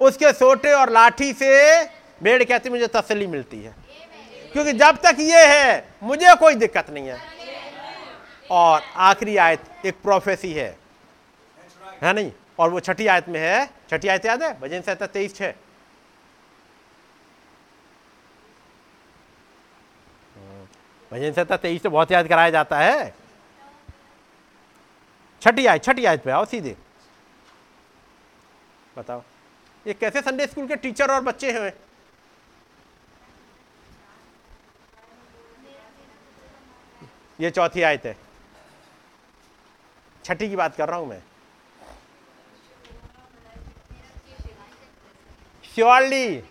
उसके सोटे और लाठी से भेड़ कहती मुझे तसली मिलती है। क्योंकि जब तक ये है, मुझे कोई दिक्कत नहीं है। और आखिरी आयत एक प्रोफेसी है। है नहीं? और वो छठी आयत में है। छठी आयत याद है? भजन सहता तेईस छह। भजन संहिता तेईस तो बहुत याद कराया जाता है। छठी आयत छठी आयत पे आओ सीधे। बताओ। ये कैसे संडे स्कूल के टीचर और बच्चे हैं? ये चौथी आयत है। छठी की बात कर रहा हूँ मैं। Surely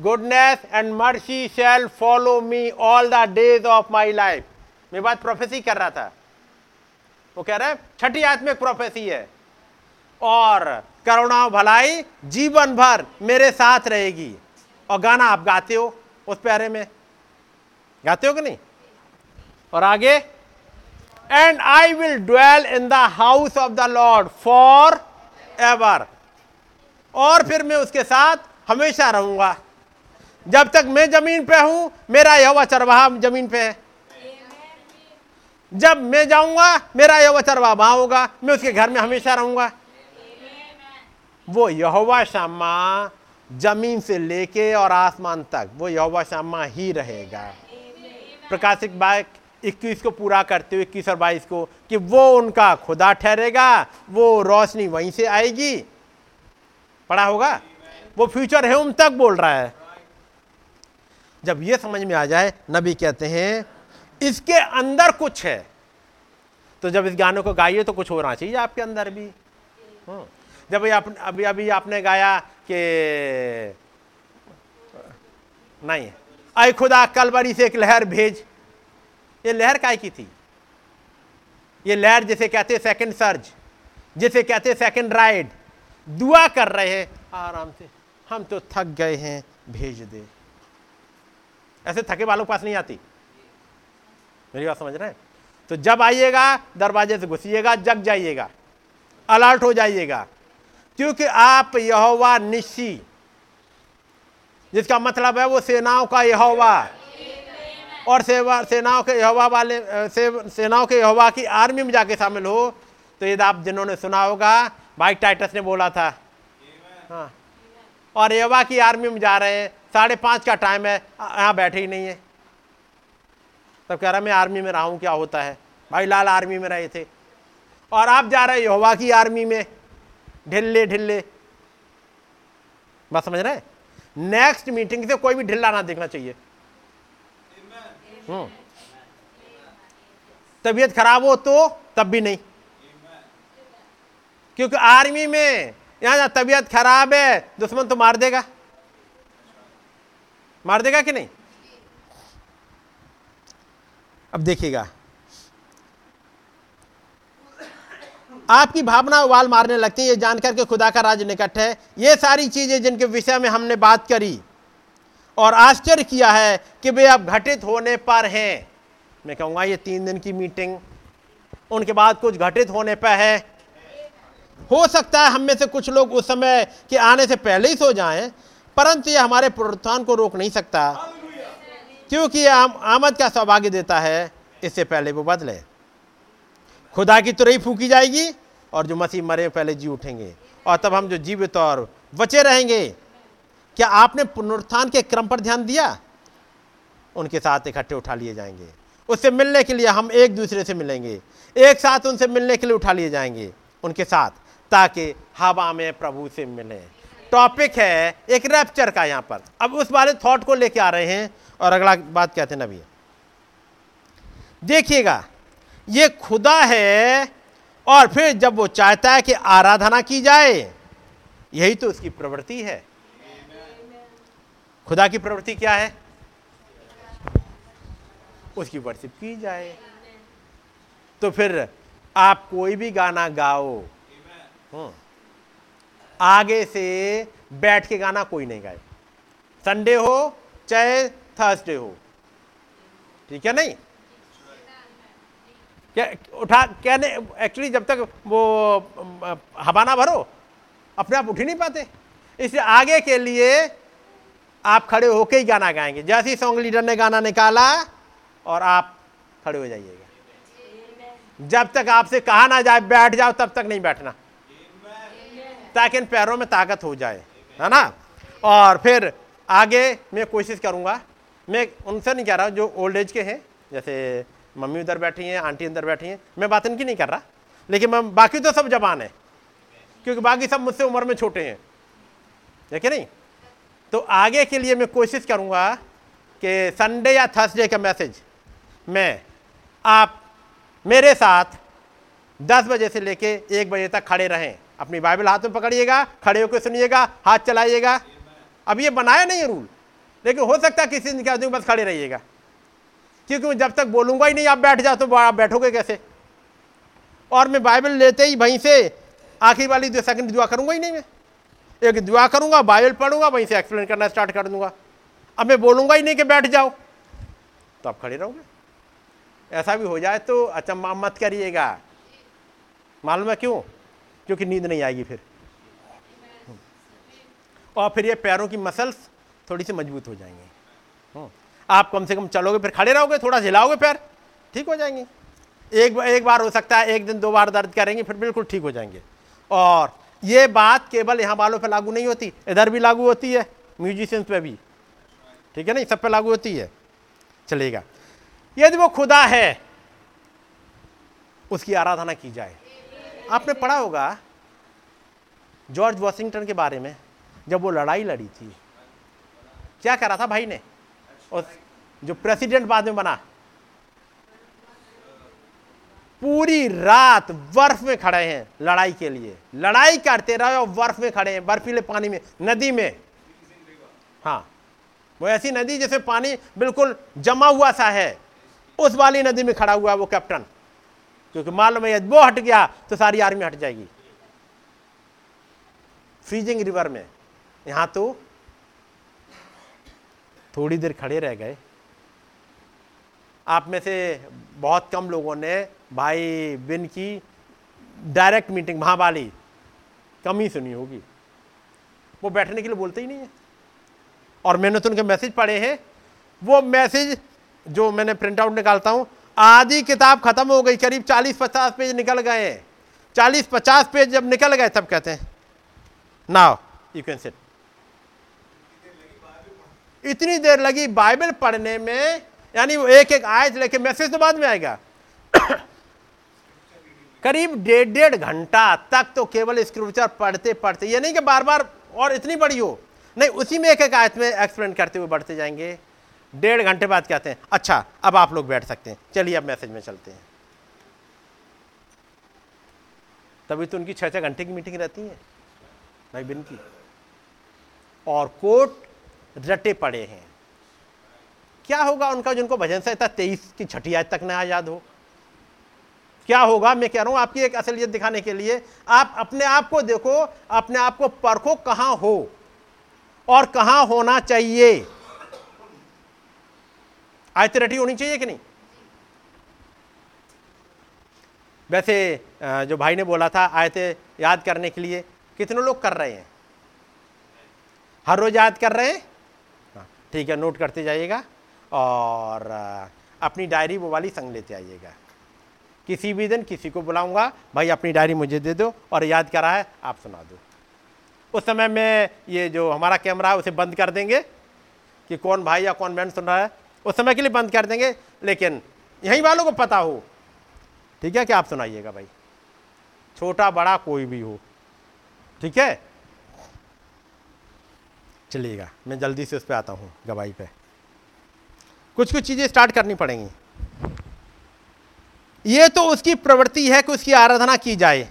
goodness and mercy shall follow me all the days of my life मैं बात प्रोफेसी कर रहा था। वो कह रहा है, छठी आत्मिक प्रोफेसी है। और करुणा, भलाई, जीवन भर मेरे साथ रहेगी। और गाना आप गाते हो उस प्यारे में। गाते हो कि नहीं? और आगे? And I will dwell in the house of the Lord for ever और फिर मैं उसके साथ हमेशा रहूँगा। जब तक मैं ज़मीन पे हूँ, मेरा यहोवा चरवाहा ज़मीन पे है। जब मैं जाऊँगा, मेरा यहोवा चरवा वहाँ होगा। मैं उसके घर में हमेशा रहूँगा। वो यहोवा शामा ज़मीन से लेके और आसमान तक, वो यहोवा शामा ही रहेगा। प्रकाशिक बाइक इक्कीस को पूरा करते हुए इक्कीस और बाईस को कि वो उनका खुदा ठहरेगा वो रोशनी वहीं से आएगी। पढ़ा होगा? वो फ्यूचर है उन तक बोल रहा है। जब ये समझ में आ जाए नबी कहते हैं इसके अंदर कुछ है। तो जब इस गाने को गाइए तो कुछ होना चाहिए आपके अंदर भी। हाँ। जब आप, अभी अभी आपने गाया कि नहीं अय खुदा कलबरी से एक लहर भेज ये लहर काय की थी? ये लहर जिसे कहते हैं सेकंड सर्ज जिसे कहते हैं सेकंड राइड दुआ कर रहे हैं, आराम से, हम तो थक गए हैं, भेज दे। ऐसे थके वालों के पास नहीं आती। मेरी बात समझ रहे हैं? तो जब आइएगा, दरवाजे से घुसिएगा, जग जाइएगा अलर्ट हो जाइएगा, क्योंकि आप यहोवा निशी जिसका मतलब है वो सेनाओं का यहोवा। और सेवा सेनाओं के यहोवा वाले से, सेनाओं के यहोवा की आर्मी में जाके शामिल हो तो यदि आप जिन्होंने सुना होगा भाई टाइटस ने बोला था। हाँ। और यहोवा की आर्मी में जा रहे हैं साढ़े पाँच का टाइम है यहाँ बैठे ही नहीं है। तब कह रहा मैं आर्मी में रहा हूँ क्या होता है? भाई लाल आर्मी में रहे थे। और आप जा रहे हैं यहोवा की आर्मी में ढिल्ले ढिल्ले। बस समझ रहे नेक्स्ट मीटिंग से कोई भी ढिल्ला ना देखना चाहिए। तबीयत खराब हो तो तब भी नहीं। क्योंकि आर्मी में यहाँ तबीयत खराब है, दुश्मन तो मार देगा। मार देगा कि नहीं? अब देखिएगा। आपकी भावना उबाल मारने लगती है, ये जानकर के खुदा का राज निकट है। ये सारी चीज़ें जिनके विषय में हमने बात करी और आश्चर्य किया है कि वे अब घटित होने पर हैं। मैं कहूँगा, ये तीन दिन की मीटिंग, उनके बाद कुछ घटित होने पर है। हो सकता है हम में से कुछ लोग उस समय के आने से पहले ही सो जाएँ, परंतु यह हमारे पुनरुत्थान को रोक नहीं सकता, क्योंकि ये आमद का सौभाग्य देता है, इससे पहले वो बदले। खुदा की तुरई फूकी जाएगी, और जो मसीह मरे पहले जी उठेंगे, और तब हम जो जीवित और बचे रहेंगे क्या आपने पुनरुत्थान के क्रम पर ध्यान दिया? उनके साथ इकट्ठे उठा लिए जाएँगे। उससे मिलने के लिए हम एक दूसरे से मिलेंगे। एक साथ उनसे मिलने के लिए उठा लिए जाएँगे। उनके साथ, ताकि हवा में प्रभु से मिले। टॉपिक है एक रैप्चर का यहाँ पर। अब उस बारे थॉट को लेके आ रहे हैं और अगला बात कहते हैं नबी। देखिएगा, ये खुदा है और फिर जब वो चाहता है कि आराधना की जाए, यही तो उसकी प्रवृत्ति है। खुदा की प्रवृत्ति क्या है? उसकी वर्षिप की जाए। तो फिर आप कोई भी गाना गाओ। हम्म, आगे से बैठ के गाना कोई नहीं गाए। संडे हो चाहे थर्सडे हो। ठीक है नहीं? क्या उठा कहने एक्चुअली जब तक वो हवाना भरो अपने आप उठ ही नहीं पाते। इसलिए आगे के लिए आप खड़े होके ही गाना गाएँगे। जैसे ही सॉन्ग लीडर ने गाना निकाला और आप खड़े हो जाइएगा। जब तक आपसे कहा ना जाए, बैठ जाओ, तब तक नहीं बैठना। ताकि इन पैरों में ताकत हो जाए, है ना? और फिर आगे मैं कोशिश करूँगा, मैं उनसे नहीं कह रहा जो ओल्ड एज के हैं, जैसे मम्मी उधर बैठी हैं, आंटी अंदर बैठी हैं, मैं बात इनकी नहीं कर रहा। लेकिन मैं, बाकी तो सब जवान है, क्योंकि बाकी सब मुझसे उम्र में छोटे हैं। देखे नहीं? तो आगे के लिए मैं कोशिश करूँगा कि संडे या थर्सडे का मैसेज मैं, आप मेरे साथ 10 बजे से लेके एक बजे तक खड़े रहें। अपनी बाइबल हाथ में पकड़िएगा, खड़े होकर सुनिएगा, हाथ चलाइएगा। अब ये बनाया नहीं है रूल लेकिन हो सकता है किसी दिन क्या बस खड़े रहिएगा। क्योंकि मैं जब तक बोलूँगा ही नहीं, आप बैठ जाओ तो आप बैठोगे कैसे? और मैं बाइबल लेते ही वहीं से आखिरी वाली दो सेकंड दुआ करूँगा ही नहीं मैं। एक दुआ करूँगा, बाइबल पढ़ूँगा, वहीं से एक्सप्लेन करना स्टार्ट कर दूँगा। अब मैं बोलूँगा ही नहीं कि बैठ जाओ। तो आप खड़े रहोगे। ऐसा भी हो जाए तो अचंबा मत करिएगा। मालूम है क्यों? क्योंकि नींद नहीं आएगी फिर। और फिर ये पैरों की मसल्स थोड़ी सी मज़बूत हो जाएँगे। हम्म। आप कम से कम चलोगे, फिर खड़े रहोगे, थोड़ा हिलाओगे पैर, ठीक हो जाएँगे। एक एक बार हो सकता है, एक दिन दो बार दर्द करेंगे, फिर बिल्कुल ठीक हो जाएँगे। और ये बात केवल यहाँ वालों पे लागू नहीं होती, इधर भी लागू होती है, म्यूजिशियंस पे भी। ठीक है ना? सब पे लागू होती है। चलेगा। यदि वो खुदा है, उसकी आराधना की जाए। आपने पढ़ा होगा जॉर्ज वॉशिंगटन के बारे में, जब वो लड़ाई लड़ी थी। क्या करा था भाई ने? उस जो प्रेसिडेंट बाद में बना। पूरी रात बर्फ़ में खड़े हैं लड़ाई के लिए। लड़ाई करते रहे और बर्फ़ में खड़े हैं, बर्फीले पानी में, नदी में। हाँ वो ऐसी नदी जैसे पानी बिल्कुल जमा हुआ सा है। उस वाली नदी में खड़ा हुआ है वो कैप्टन। क्योंकि मालूम है वो हट गया तो सारी आर्मी हट जाएगी। फ्रीजिंग रिवर में। यहाँ तो थोड़ी देर खड़े रह गए। आप में से बहुत कम लोगों ने भाई बिन की डायरेक्ट मीटिंग महाबाली। कम ही सुनी होगी। वो बैठने के लिए बोलते ही नहीं है। और मैंने तो उनके मैसेज पढ़े हैं। वो मैसेज जो मैंने प्रिंट आउट निकालता हूँ, आधी किताब खत्म हो गई, करीब 40-50 पेज निकल गए हैं। 40-50 पेज जब निकल गए, तब कहते हैं नाउ यू कैन सिट इतनी देर लगी बाइबल पढ़ने में, यानी वो एक एक आयत लेके मैसेज तो बाद में आएगा। करीब डेढ़ डेढ़ घंटा तक तो केवल स्क्रिप्चर पढ़ते पढ़ते, ये नहीं कि बार बार और इतनी बड़ी हो। नहीं, उसी में एक एक आयत में एक्सप्लेन करते हुए बढ़ते जाएँगे। डेढ़ घंटे बाद कहते हैं? अच्छा अब आप लोग बैठ सकते हैं। चलिए, अब मैसेज में चलते हैं। तभी तो उनकी छह छः घंटे की मीटिंग रहती है, भाई बिन की। और कोर्ट रटे पड़े हैं। क्या होगा उनका, जिनको भजन संहिता तेईस की छठी आज तक ना याद हो? क्या होगा? मैं कह रहा हूँ आपकी एक असलियत दिखाने के लिए आप अपने आप को देखो अपने आप को परखो कहाँ हो और कहाँ होना चाहिए। आयत रटी होनी चाहिए कि नहीं? वैसे जो भाई ने बोला था आयतें याद करने के लिए कितने लोग कर रहे हैं? हर रोज याद कर रहे हैं? हाँ, ठीक है नोट करते जाइएगा और अपनी डायरी वो वाली संग लेते आइएगा। किसी भी दिन किसी को बुलाऊँगा, भाई अपनी डायरी मुझे दे दो और याद करा है, आप सुना दो। उस समय में ये जो हमारा कैमरा है, उसे बंद कर देंगे कि कौन भाई या कौन बहन सुन रहा है। उस समय के लिए बंद कर देंगे, लेकिन यहीं वालों को पता हो। ठीक है कि आप सुनाइएगा भाई। छोटा बड़ा कोई भी हो। ठीक है? चलिएगा, मैं जल्दी से उस पर आता हूँ, गवाही पे। कुछ कुछ चीज़ें स्टार्ट करनी पड़ेंगी। ये तो उसकी प्रवृत्ति है कि उसकी आराधना की जाए,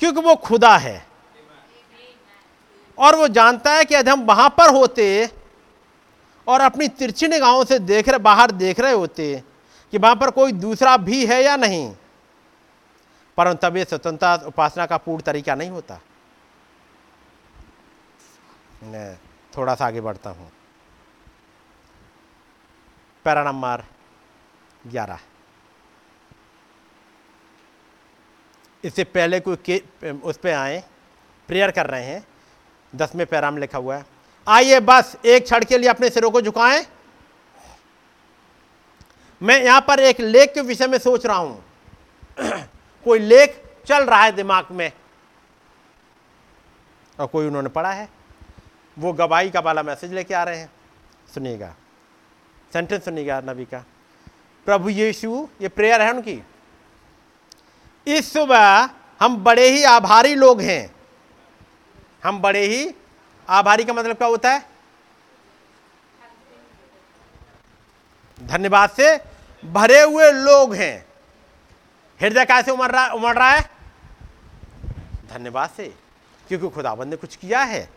क्योंकि वो खुदा है। और वो जानता है कि यदि हम वहाँ पर होते और अपनी तिरछी निगाहों से देख रहे, बाहर देख रहे होते कि वहाँ पर कोई दूसरा भी है या नहीं, परंतु तब स्वतंत्रता उपासना का पूर्ण तरीका नहीं होता। मैं थोड़ा सा आगे बढ़ता हूँ। पैरा नंबर ग्यारह। इससे पहले कोई उस पर आए प्रेयर कर रहे हैं। दसवें पैराम लिखा हुआ है। आइए बस एक क्षण के लिए अपने सिरों को झुकाएँ। मैं यहाँ पर एक लेख के विषय में सोच रहा हूँ। कोई लेख चल रहा है दिमाग में। और कोई उन्होंने पढ़ा है। वो गवाही का वाला मैसेज लेके आ रहे हैं। सुनिएगा। सेंटेंस सुनिएगा नबी का। प्रभु यीशु, ये प्रेयर है उनकी? इस सुबह हम बड़े ही आभारी लोग हैं। हम बड़े ही आभारी का मतलब क्या होता है? धन्यवाद से भरे हुए लोग हैं। हृदय कैसे उमड़ रहा उमड़ रहा है? धन्यवाद से, क्योंकि खुदाबंद ने कुछ किया है।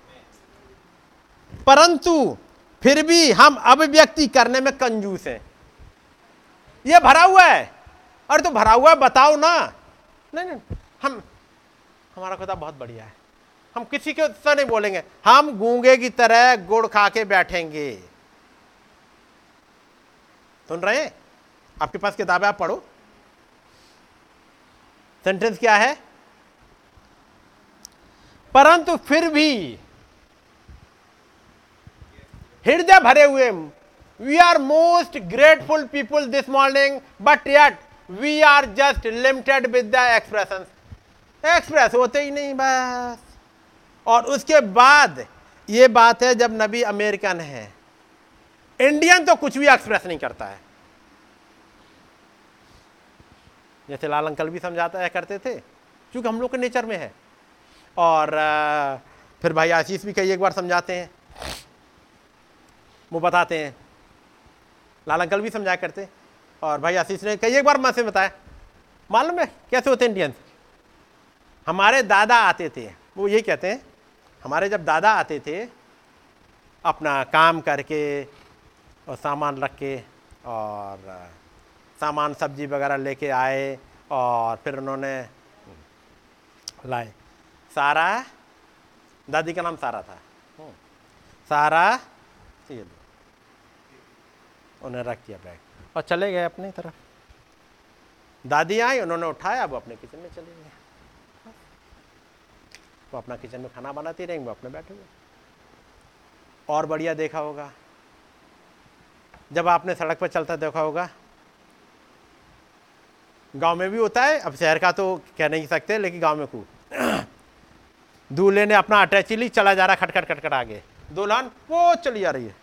परंतु फिर भी हम अभिव्यक्ति करने में कंजूस हैं। ये भरा हुआ है अरे तो भरा हुआ है, बताओ ना। नहीं नहीं, हम, हमारा खुदा बहुत बढ़िया है। हम किसी के उत्साह नहीं बोलेंगे। हम गूँगे की तरह गुड़ खा के बैठेंगे। सुन रहे हैं? आपके पास किताबें आप पढ़ो। सेंटेंस क्या है? परंतु फिर भी हृदय भरे हुए we are most grateful people this morning but yet we are just limited with the expression express होते ही नहीं बस। और उसके बाद ये बात है जब नबी अमेरिकन है। इंडियन तो कुछ भी एक्सप्रेस नहीं करता है। जैसे लाल अंकल भी समझाता है, करते थे। क्योंकि हम लोग के नेचर में है। और फिर भाई आशीष भी कई एक बार समझाते हैं। वो बताते हैं। लाल अंकल भी समझाया करते और भाई आशीष ने कई एक बार मैं से बताया मालूम है कैसे होते इंडियंस हमारे दादा आते थे। वो यही कहते हैं हमारे जब दादा आते थे अपना काम करके और सामान रख के और सामान सब्ज़ी वगैरह लेके आए और फिर उन्होंने लाए। सारा दादी का नाम सारा था। सारा ये उन्हें रख दिया बैग। और चले गए अपनी तरफ़। दादी आई, उन्होंने उठाया, वो अपने किचन में चले गए वो अपना किचन में खाना बनाती रहेंगे वो अपने बैठे हुए। और बढ़िया देखा होगा। जब आपने सड़क पर चलता देखा होगा। गाँव में भी होता है, अब शहर का तो कह नहीं सकते, लेकिन गाँव में खूब। दूल्हे ने अपना अटैची ली चला जा रहा, खटखट खटखट आगे। दुल्हन वो चली जा रही है।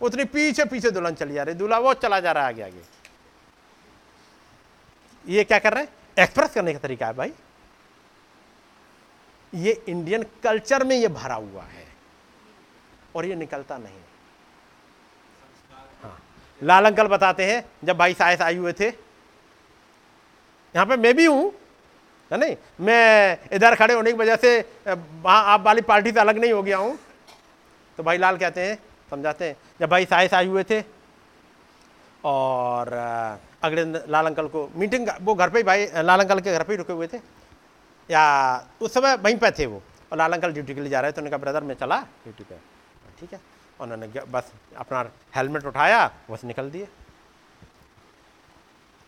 उतनी पीछे पीछे दुल्हन चली जा रही, दूल्हा वो चला जा रहा है आगे आगे। ये क्या कर रहे हैं? एक्सप्रेस करने का तरीका है भाई। ये इंडियन कल्चर में ये भरा हुआ है और ये निकलता नहीं। हाँ। लाल अंकल बताते हैं, जब भाई सायस आए हुए थे। यहाँ पे मैं भी हूँ, है नहीं? मैं इधर खड़े होने की वजह से वहाँ आप वाली पार्टी से अलग नहीं हो गया हूँ। तो भाई लाल कहते हैं समझाते हैं। जब भाई सायस आए हुए थे और अगले लाल अंकल को मीटिंग वो घर पे ही भाई लाल अंकल के घर पे ही रुके हुए थे। या उस समय वहीं पे थे वो। और लाल अंकल ड्यूटी के लिए जा रहे थे उन्होंने कहा ब्रदर मैं चला। ड्यूटी पे। ठीक है। उन्होंने बस अपना हेलमेट उठाया बस निकल दिए।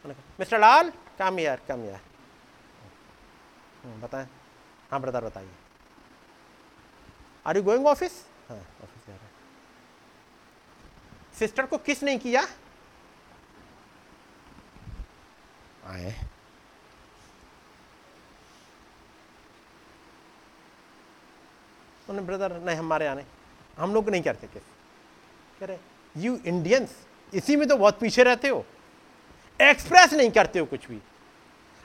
मिस्टर लाल कम यार कम यार बताएँ। हाँ ब्रदर बताइए। आर यू गोइंग ऑफ़िस हाँ सिस्टर को किस नहीं किया? आए। उन्हें ब्रदर, नहीं, हमारे आने हम लोग नहीं करते किस। कह रहे यू इंडियंस इसी में तो बहुत पीछे रहते हो। एक्सप्रेस नहीं करते हो कुछ भी।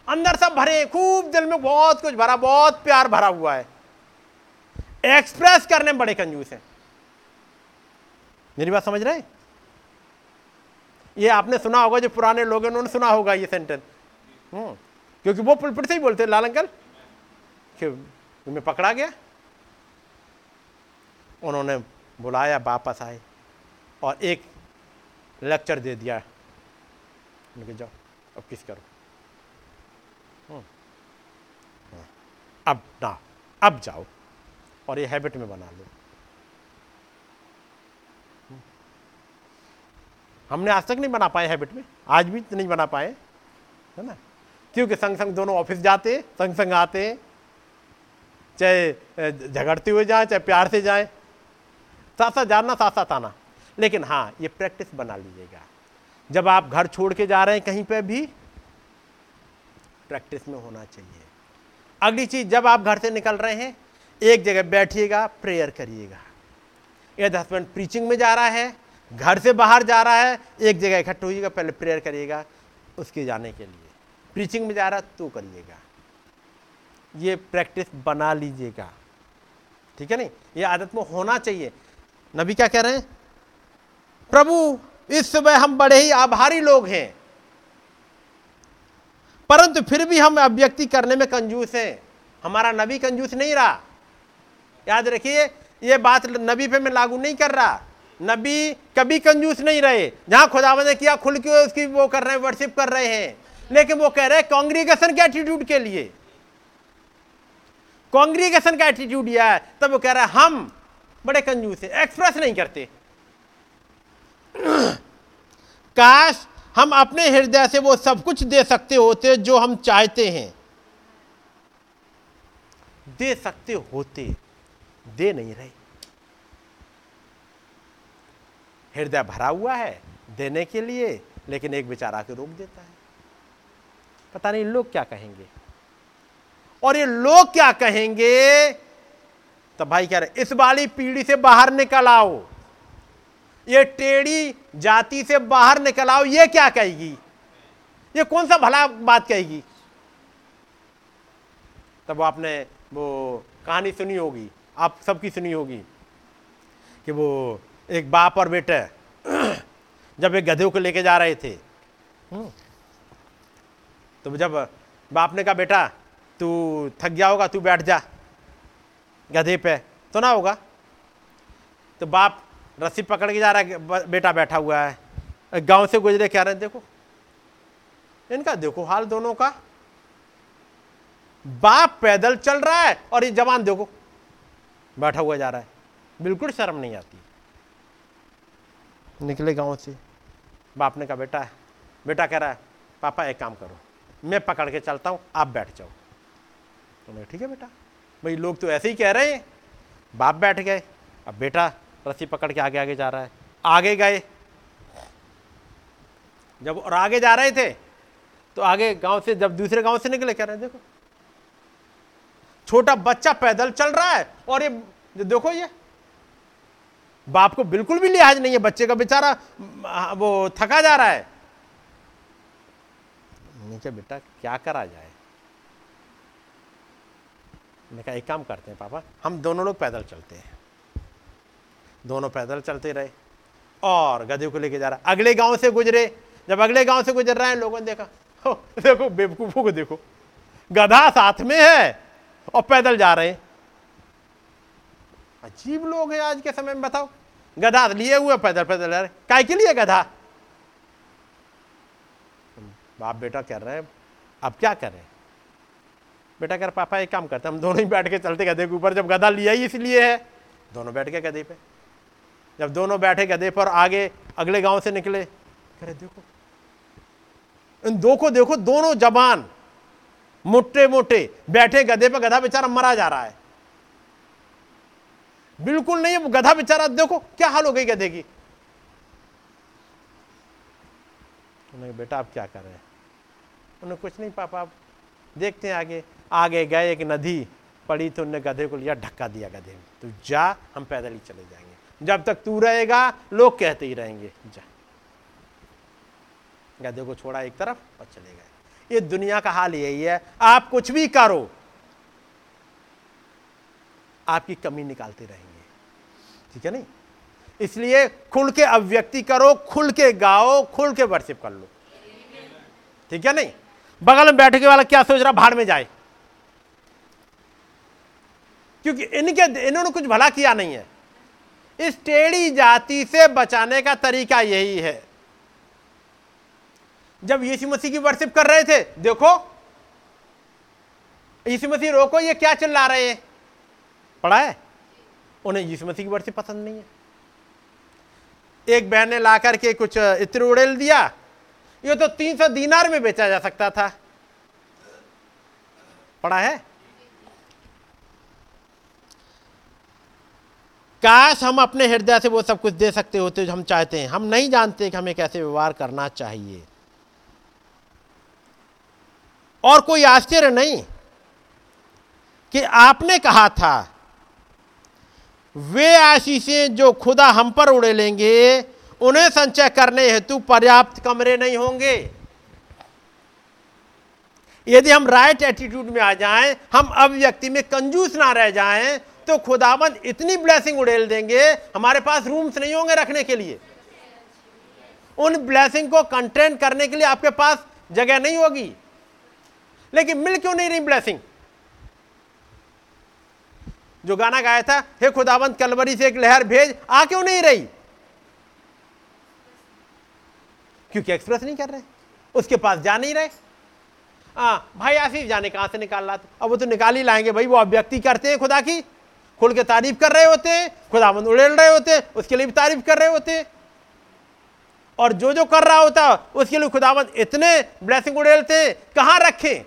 अंदर सब भरे खूब दिल में बहुत कुछ भरा, बहुत प्यार भरा हुआ है। एक्सप्रेस करने में बड़े कंजूस हैं। मेरी बात समझ रहे ये आपने सुना होगा जो पुराने लोग हैं उन्होंने सुना होगा ये सेंटेंस हम्म, क्योंकि वो पुलपुट से ही बोलते लाल अंकल कि मैं पकड़ा गया उन्होंने बुलाया वापस आए और एक लेक्चर दे दिया उनके जाओ अब किस करो हम्म। हाँ। अब ना अब जाओ और ये हैबिट में बना लो हमने आज तक नहीं बना पाए हैबिट में। आज भी नहीं बना पाए। है ना? क्योंकि संग संग दोनों ऑफ़िस जाते संग संग आते, चाहे झगड़ते हुए जाए, चाहे प्यार से जाए। साथ साथ जाना साथ साथ आना। लेकिन हाँ ये प्रैक्टिस बना लीजिएगा। जब आप घर छोड़ के जा रहे हैं कहीं पे भी प्रैक्टिस में होना चाहिए। अगली चीज़, जब आप घर से निकल रहे हैं, एक जगह बैठिएगा प्रेयर करिएगा। यदि हस्बैंड प्रीचिंग में जा रहा है घर से बाहर जा रहा है, एक जगह इकट्ठा होइएगा, पहले प्रेयर करिएगा, उसके जाने के लिए। प्रीचिंग में जा रहा तो करिएगा। ये प्रैक्टिस बना लीजिएगा। ठीक है नहीं? ये आदत में होना चाहिए। नबी क्या कह रहे हैं? प्रभु, इस समय हम बड़े ही आभारी लोग हैं। परंतु फिर भी हम अभिव्यक्ति करने में कंजूस हैं। हमारा नबी कंजूस नहीं रहा। याद रखिए, ये बात नबी पे मैं लागू नहीं कर रहा। नबी कभी कंजूस नहीं रहे। जहाँ खुदावन ने किया, खुल के उसकी वो कर रहे हैं वर्शिप कर रहे हैं। लेकिन वो कह रहे हैं कांग्रीगेशन के एटीट्यूड के लिए। कांग्रीगेशन का एटीट्यूड यह है, तब वो कह रहा है, हम बड़े कंजूस है एक्सप्रेस नहीं करते। काश हम अपने हृदय से वो सब कुछ दे सकते होते जो हम चाहते हैं। दे सकते होते, दे नहीं रहे। हृदय भरा हुआ है देने के लिए, लेकिन एक बेचारा के रोक देता है। पता नहीं लोग क्या कहेंगे। और ये लोग क्या कहेंगे? तो भाई कह रहे, इस वाली पीढ़ी से बाहर निकल आओ। ये टेढ़ी जाति से बाहर निकल आओ। ये क्या कहेगी? ये कौन सा भला बात कहेगी? तब आपने वो कहानी सुनी होगी। आप सबकी सुनी होगी कि वो एक बाप और बेटे जब एक गधे को लेके जा रहे थे हम्म, तो जब बाप ने कहा बेटा तू थक गया होगा तू बैठ जा गधे पे तो ना होगा। तो बाप रस्सी पकड़ के जा रहा है बेटा बैठा हुआ है। गाँव से गुजरे कह रहे हैं? देखो इनका देखो हाल दोनों का। बाप पैदल चल रहा है और ये जवान देखो बैठा हुआ जा रहा है। बिल्कुल शर्म नहीं आती। निकले गाँव से। बाप ने कहा, बेटा बेटा कह रहा है, पापा एक काम करो, मैं पकड़ के चलता हूँ, आप बैठ जाओ। उन्होंने ठीक है बेटा, भाई लोग तो ऐसे ही कह रहे हैं, बाप बैठ गए, अब बेटा रस्सी पकड़ के आगे आगे जा रहा है। आगे गए। जब और आगे जा रहे थे तो आगे गाँव से, जब दूसरे गाँव से निकले, कह रहे हैं, देखो, छोटा बच्चा पैदल चल रहा है, और ये देखो ये बाप को बिल्कुल भी लिहाज नहीं है, बच्चे का बेचारा वो थका जा रहा है। नीचे बेटा, क्या करा जाए? मैं कहा, एक काम करते हैं, पापा, हम दोनों लोग पैदल चलते हैं। दोनों पैदल चलते रहे और गधे को लेके जा रहा, अगले गाँव से गुजरे। जब अगले गाँव से गुजर रहे हैं, लोगों ने देखा, हो, देखो, बेवकूफों को देखो, गधा साथ में है और पैदल जा रहे हैं। अजीब लोग हैं आज के समय में, बताओ। गधा लिए हुए पैदल पैदल रहे काय के लिए गधा? बाप बेटा कर रहे हैं, अब क्या करें? बेटा कर, पापा एक काम करते हम दोनों ही बैठ के चलते गधे के ऊपर, जब गधा लिया ही इसलिए है, दोनों बैठ के गधे पे। जब दोनों बैठे गधे पर, आगे अगले गाँव से निकले करे देखो, इन दो को देखो, दोनों जबान मोटे मोटे बैठे गधे पर गधा बेचारा मरा जा रहा है। बिल्कुल नहीं है गधा बेचारा, देखो क्या हाल हो गई गधे की। उन्हें बेटा, आप क्या कर रहे हैं? उन्हें कुछ नहीं, पापा, आप देखते हैं आगे। आगे गए, एक नदी पड़ी तो उन्हें गधे को लिया धक्का दिया गधे में तो जा, हम पैदल ही चले जाएँगे। जब तक तू रहेगा, लोग कहते ही रहेंगे, जा। गधे को छोड़ा एक तरफ़ और चले गए। ये दुनिया का हाल यही है। आप कुछ भी करो आपकी कमी निकालते रहेंगे। ठीक है नहीं? इसलिए खुल के अभिव्यक्ति करो, खुल के गाओ, खुल के वर्शिप कर लो। ठीक है नहीं? बगल में बैठे वाला क्या सोच रहा भाड़ में जाए। क्योंकि इनके, इन्होंने कुछ भला किया नहीं है। इस टेढ़ी जाति से बचाने का तरीका यही है। जब यीशु मसीह की वर्शिप कर रहे थे, देखो, यीशु मसीह रोको, ये क्या चिल्ला रहे हैं? पढ़ा है? उन्हें यीशु मसीह की वर्शिप पसंद नहीं है। एक बहन ने ला करके कुछ इत्र उड़ेल दिया। ये तो तीन सौ दीनार में बेचा जा सकता था। पढ़ा है? काश हम अपने हृदय से वो सब कुछ दे सकते होते जो हम चाहते हैं। हम नहीं जानते कि हमें कैसे व्यवहार करना चाहिए। और कोई आश्चर्य नहीं कि आपने कहा था वे आशीषें जो खुदा हम पर उड़े लेंगे, उन्हें संचय करने हेतु पर्याप्त कमरे नहीं होंगे। यदि हम राइट एटीट्यूड में आ जाएँ, हम अभिव्यक्ति में कंजूस ना रह जाएँ तो खुदाबंद इतनी ब्लेसिंग उड़ेल देंगे, हमारे पास रूम्स नहीं होंगे रखने के लिए। उन ब्लेसिंग को कंटेंट करने के लिए आपके पास जगह नहीं होगी। लेकिन मिल क्यों नहीं रही ब्लेसिंग? जो गाना गाया था, हे खुदाबंद कलवरी से एक लहर भेज, आ क्यों नहीं रही? क्योंकि एक्सप्रेस नहीं कर रहे। उसके पास जा नहीं रहे। हाँ भाई आशीष, जाने कहाँ से निकाल रहा था अब वो तो निकाल ही लाएँगे। भाई, वो अभ्यक्ति करते हैं खुदा की। खुल के तारीफ़ कर रहे होते हैं। खुदाबंद उड़ेल रहे होते हैं। उसके लिए भी तारीफ़ कर रहे होते हैं। और जो जो कर रहा होता, उसके लिए खुदाबंद इतने ब्लेसिंग उड़ेलते कहाँ रखें?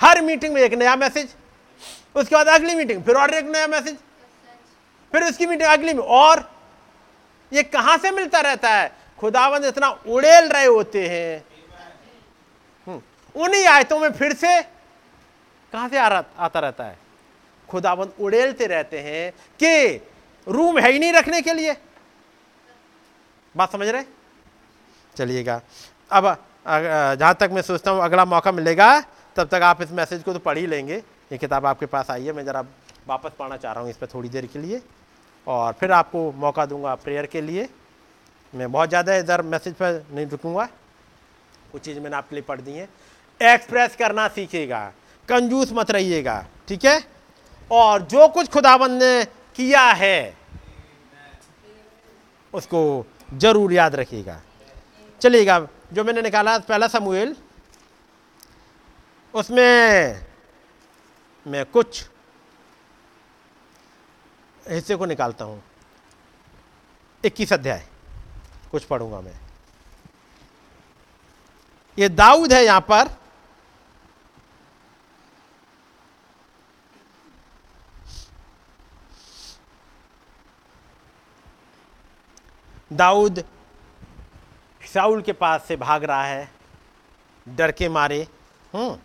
हर मीटिंग में एक नया मैसेज। उसके बाद अगली मीटिंग फिर और एक नया मैसेज फिर उसकी मीटिंग अगली में और ये कहाँ से मिलता रहता है? खुदावंद इतना उड़ेल रहे होते हैं। हम्म, उन्हीं आयतों में फिर से कहाँ से आता रहता है? खुदाबंद उड़ेलते रहते हैं कि रूम है ही नहीं रखने के लिए। बात समझ रहे चलिएगा। अब जहाँ तक मैं सोचता हूँ अगला मौका मिलेगा तब तक आप इस मैसेज को तो पढ़ ही लेंगे। ये किताब आपके पास आई है, मैं ज़रा वापस पाना चाह रहा हूँ इस पर थोड़ी देर के लिए। और फिर आपको मौका दूँगा प्रेयर के लिए। मैं बहुत ज़्यादा इधर मैसेज पर नहीं रुकूँगा। कुछ चीज़ मैंने आपके लिए पढ़ दी है। एक्सप्रेस करना सीखेगा, कंजूस मत रहिएगा, ठीक है? और जो कुछ खुदाबंद ने किया है, उसको ज़रूर याद रखिएगा। चलिएगा, जो मैंने निकाला पहला समूएल, उसमें मैं कुछ हिस्से को निकालता हूँ। इक्कीस अध्याय, कुछ पढ़ूँगा मैं। ये दाऊद है यहाँ पर। दाऊद शाउल के पास से भाग रहा है, डर के मारे। हम्म।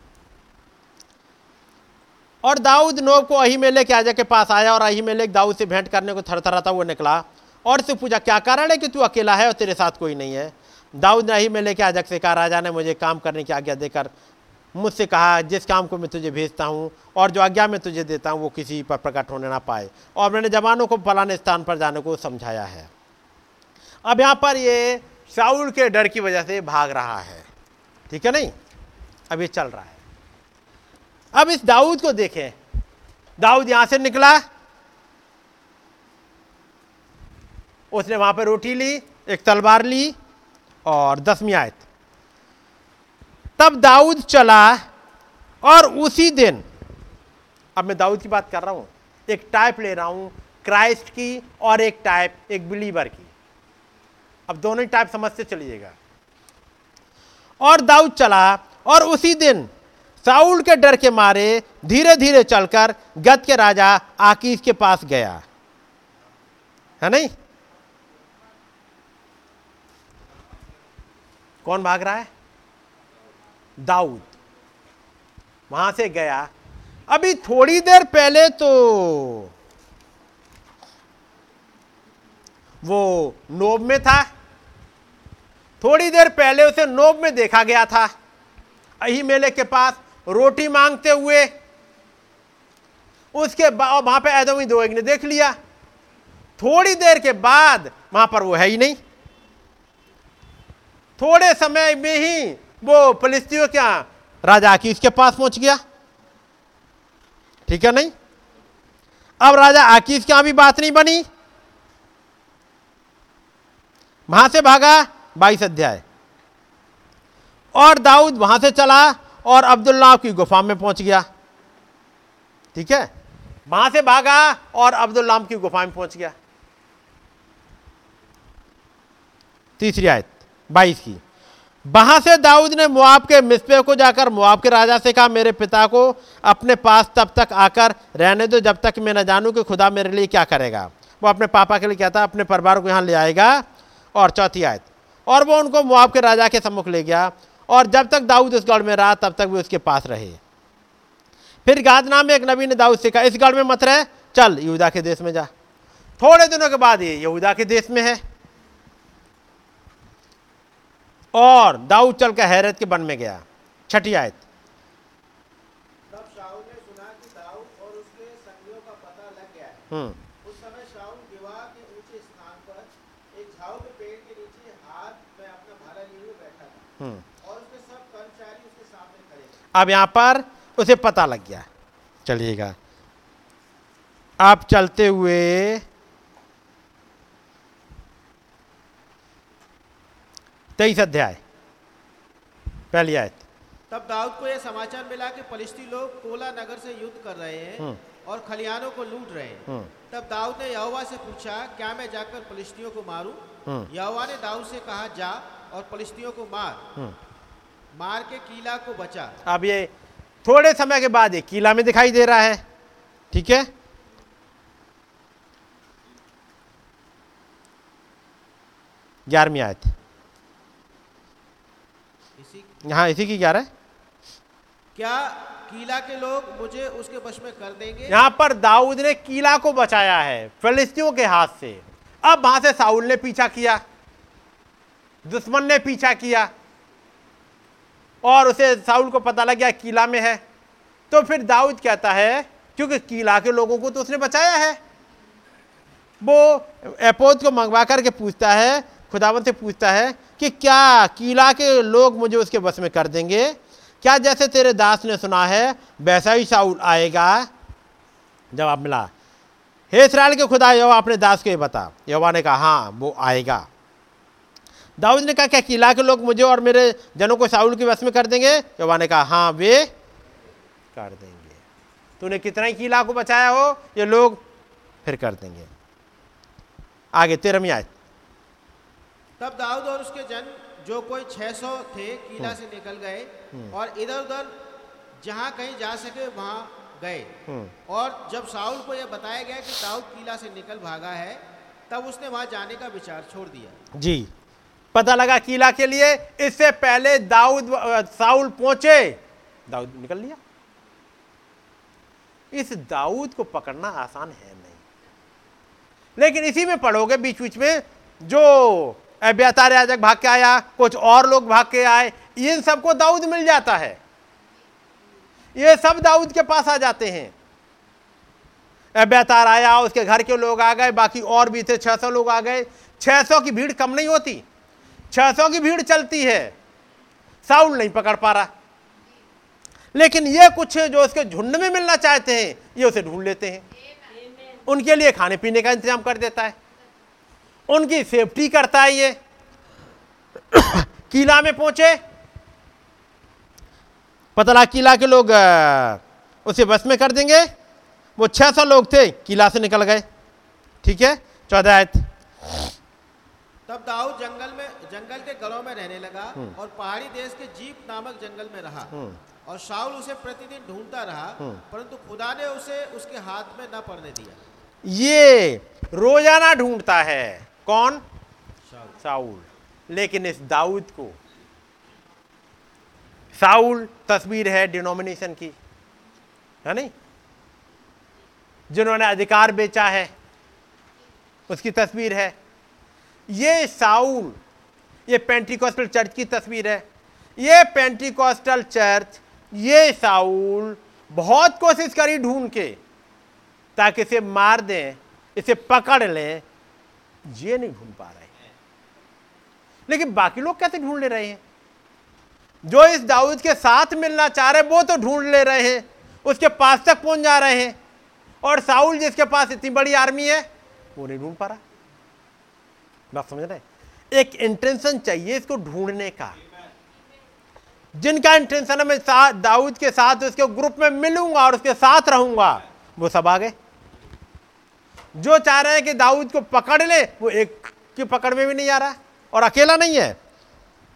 और दाऊद नोब को अहीमेलेक मेले के आजा के पास आया और अही मेले दाऊद से भेंट करने को थरथराता हुआ निकला। और से पूछा, क्या कारण है कि तू अकेला है और तेरे साथ कोई नहीं है? दाऊद ने अही मेले के आजक से कहा, राजा ने मुझे काम करने की आज्ञा देकर मुझसे कहा, जिस काम को मैं तुझे भेजता हूँ और जो आज्ञा मैं तुझे देता हूँ, वो किसी पर प्रकट होने ना पाए। और मैंने जवानों को फलाने स्थान पर जाने को समझाया है। अब यहाँ पर ये साउल के डर की वजह से भाग रहा है। ठीक है नहीं? अब ये चल रहा है। अब इस दाऊद को देखें। दाऊद यहाँ से निकला। उसने वहाँ पर रोटी ली, एक तलवार ली और दसवीं आयत। तब दाऊद चला और उसी दिन, अब मैं दाऊद की बात कर रहा हूँ, एक टाइप ले रहा हूँ क्राइस्ट की और एक टाइप एक बिलीवर की। अब दोनों ही टाइप समझते चलिएगा। और दाऊद चला और उसी दिन साउल के डर के मारे धीरे धीरे चलकर गत के राजा आकीश के पास गया। है नहीं? कौन भाग रहा है? दाऊद। वहाँ से गया। अभी थोड़ी देर पहले तो वो नोब में था। थोड़ी देर पहले उसे नोब में देखा गया था। अही मेले के पास रोटी मांगते हुए, उसके वहाँ पे एदमी दो ने देख लिया। थोड़ी देर के बाद, वहाँ पर वो है ही नहीं। थोड़े समय में ही वो फलिस्तियों क्या राजा की उसके पास पहुँच गया। ठीक है नहीं? अब राजा आकीस की भी बात नहीं बनी। वहाँ से भागा बाईस अध्याय। और दाऊद वहाँ से चला। और अब्दुल्ला की गुफा में पहुँच गया। ठीक है? वहाँ से भागा और अब्दुल्लाम की गुफा में पहुँच गया। तीसरी आयत, बाईस की, वहाँ से दाऊद ने मुआब के मिसपे को जाकर मुआब के राजा से कहा, मेरे पिता को अपने पास तब तक आकर रहने दो, जब तक मैं न जानूं कि खुदा मेरे लिए क्या करेगा। वो अपने पापा के लिए कहता अपने परिवार को यहाँ ले आएगा। और चौथी आयत, और वो उनको मुआब के राजा के सम्मुख ले गया। और जब तक दाऊद उस गढ़ में रहा तब तक भी उसके पास रहे। फिर गाद नाम में एक नबी ने दाऊद से कहा इस गढ़ में मत रहे चल यहूदा के देश में जा। थोड़े दिनों के बाद ये यहूदा के देश में है। और दाऊद चल कर हैरत के वन में गया छठी आयत। हम्म। हम्म और उसके सब कर्मचारी उसके सामने खड़े थे अब यहाँ पर उसे पता लग गया। चलिएगा। आप चलते हुए तेईस अध्याय पहली आयत। तब दाऊद को यह समाचार मिला कि फलिस्ती लोग कोला नगर से युद्ध कर रहे हैं और खलियानों को लूट रहे हैं। तब दाऊद ने यहोवा से पूछा क्या मैं जाकर फलिस्तियों को मारूं? यहोवा ने दाऊद से कहा जा और फलिस्तियों को मार। मार के कीला को बचा। अब ये थोड़े समय के बाद ये किला में दिखाई दे रहा है ठीक है? ग्यारहवीं आयत। हाँ इसी की ग्यारह? क्या कीला के लोग मुझे उसके वश में कर देंगे? यहाँ पर दाऊद ने कीला को बचाया है फलिस्तियों के हाथ से। अब वहाँ से साउल ने पीछा किया दुश्मन ने पीछा किया। और उसे साउल को पता लग गया किला में है। तो फिर दाऊद कहता है, क्योंकि किला के लोगों को तो उसने बचाया है। वो एपोद को मंगवा करके पूछता है खुदावन से पूछता है कि क्या किला के लोग मुझे उसके बस में कर देंगे? क्या जैसे तेरे दास ने सुना है, वैसा ही साउल आएगा? जवाब मिला, हे इसराइल के खुदा, यहोवा अपने दास को ये बता। यवा ने कहा हाँ वो आएगा। दाऊद ने कहा क्या किला के लोग मुझे और मेरे जनों को साउल के बस में कर देंगे? यहोवा ने कहा हाँ वे कर देंगे। तूने कितना ही किला को बचाया हो ये लोग फिर कर देंगे। आगे तेरहवीं आयत। तब दाऊद और उसके जन जो कोई 600 थे किला से निकल गए और इधर उधर जहाँ कहीं जा सके वहाँ गए। और जब साउल को यह बताया गया कि दाऊद किला से निकल भागा है तब उसने वहाँ जाने का विचार छोड़ दिया। जी। पता लगा किला के लिए, इससे पहले दाऊद साउल पहुँचे। दाऊद निकल लिया। इस दाऊद को पकड़ना आसान है नहीं। लेकिन इसी में पढ़ोगे बीच बीच में, जो अब्यातार याजक भाग के आया, कुछ और लोग भाग के आए, इन सबको दाऊद मिल जाता है। ये सब दाऊद के पास आ जाते हैं। अब्यातार आया, उसके घर के लोग आ गए, बाकी और भी थे 600 लोग आ गए। 600 की भीड़ कम नहीं होती। 600 की भीड़ चलती है। साउल नहीं पकड़ पा रहा। लेकिन ये कुछ जो उसके झुंड में मिलना चाहते हैं, ये उसे ढूंढ लेते हैं। उनके लिए खाने पीने का इंतज़ाम कर देता है। उनकी सेफ्टी करता है ये। किला में पहुँचे। पतला किला के लोग उसे बस में कर देंगे। वो 600 लोग थे, किला से निकल गए। ठीक है? चौदह तब दाऊद जंगल में जंगल के घरों में रहने लगा और पहाड़ी देश के जीप नामक जंगल में रहा। और शाऊल उसे प्रतिदिन ढूंढता रहा परंतु खुदा ने उसे उसके हाथ में न पड़ने दिया। ये रोज़ाना ढूंढता है। कौन? साउल लेकिन इस दाऊद को। साउल तस्वीर है डिनोमिनेशन की। है नहीं? जिन्होंने अधिकार बेचा है उसकी तस्वीर है। ये साउल ये पेंटिकॉस्टल चर्च की तस्वीर है। ये पेंटिकॉस्टल चर्च ये साउल बहुत कोशिश करी ढूंढ के, ताकि इसे मार दें, इसे पकड़ लें। ये नहीं ढूंढ पा रहे। लेकिन बाकी लोग कैसे ढूंढ ले रहे हैं? जो इस दाऊद के साथ मिलना चाह रहे वो तो ढूंढ ले रहे हैं। उसके पास तक पहुँच जा रहे हैं। और साउल जिसके पास इतनी बड़ी आर्मी है, वो नहीं ढूंढ पा रहा। बात समझ रहे हैं? एक इंटेंशन चाहिए इसको ढूँढने का। जिनका इंटेंशन है मैं दाऊद के साथ उसके ग्रुप में मिलूँगा और उसके साथ रहूँगा वो सब आ गए। जो चाह रहे हैं कि दाऊद को पकड़ ले वो एक की पकड़ में भी नहीं आ रहा और अकेला नहीं है।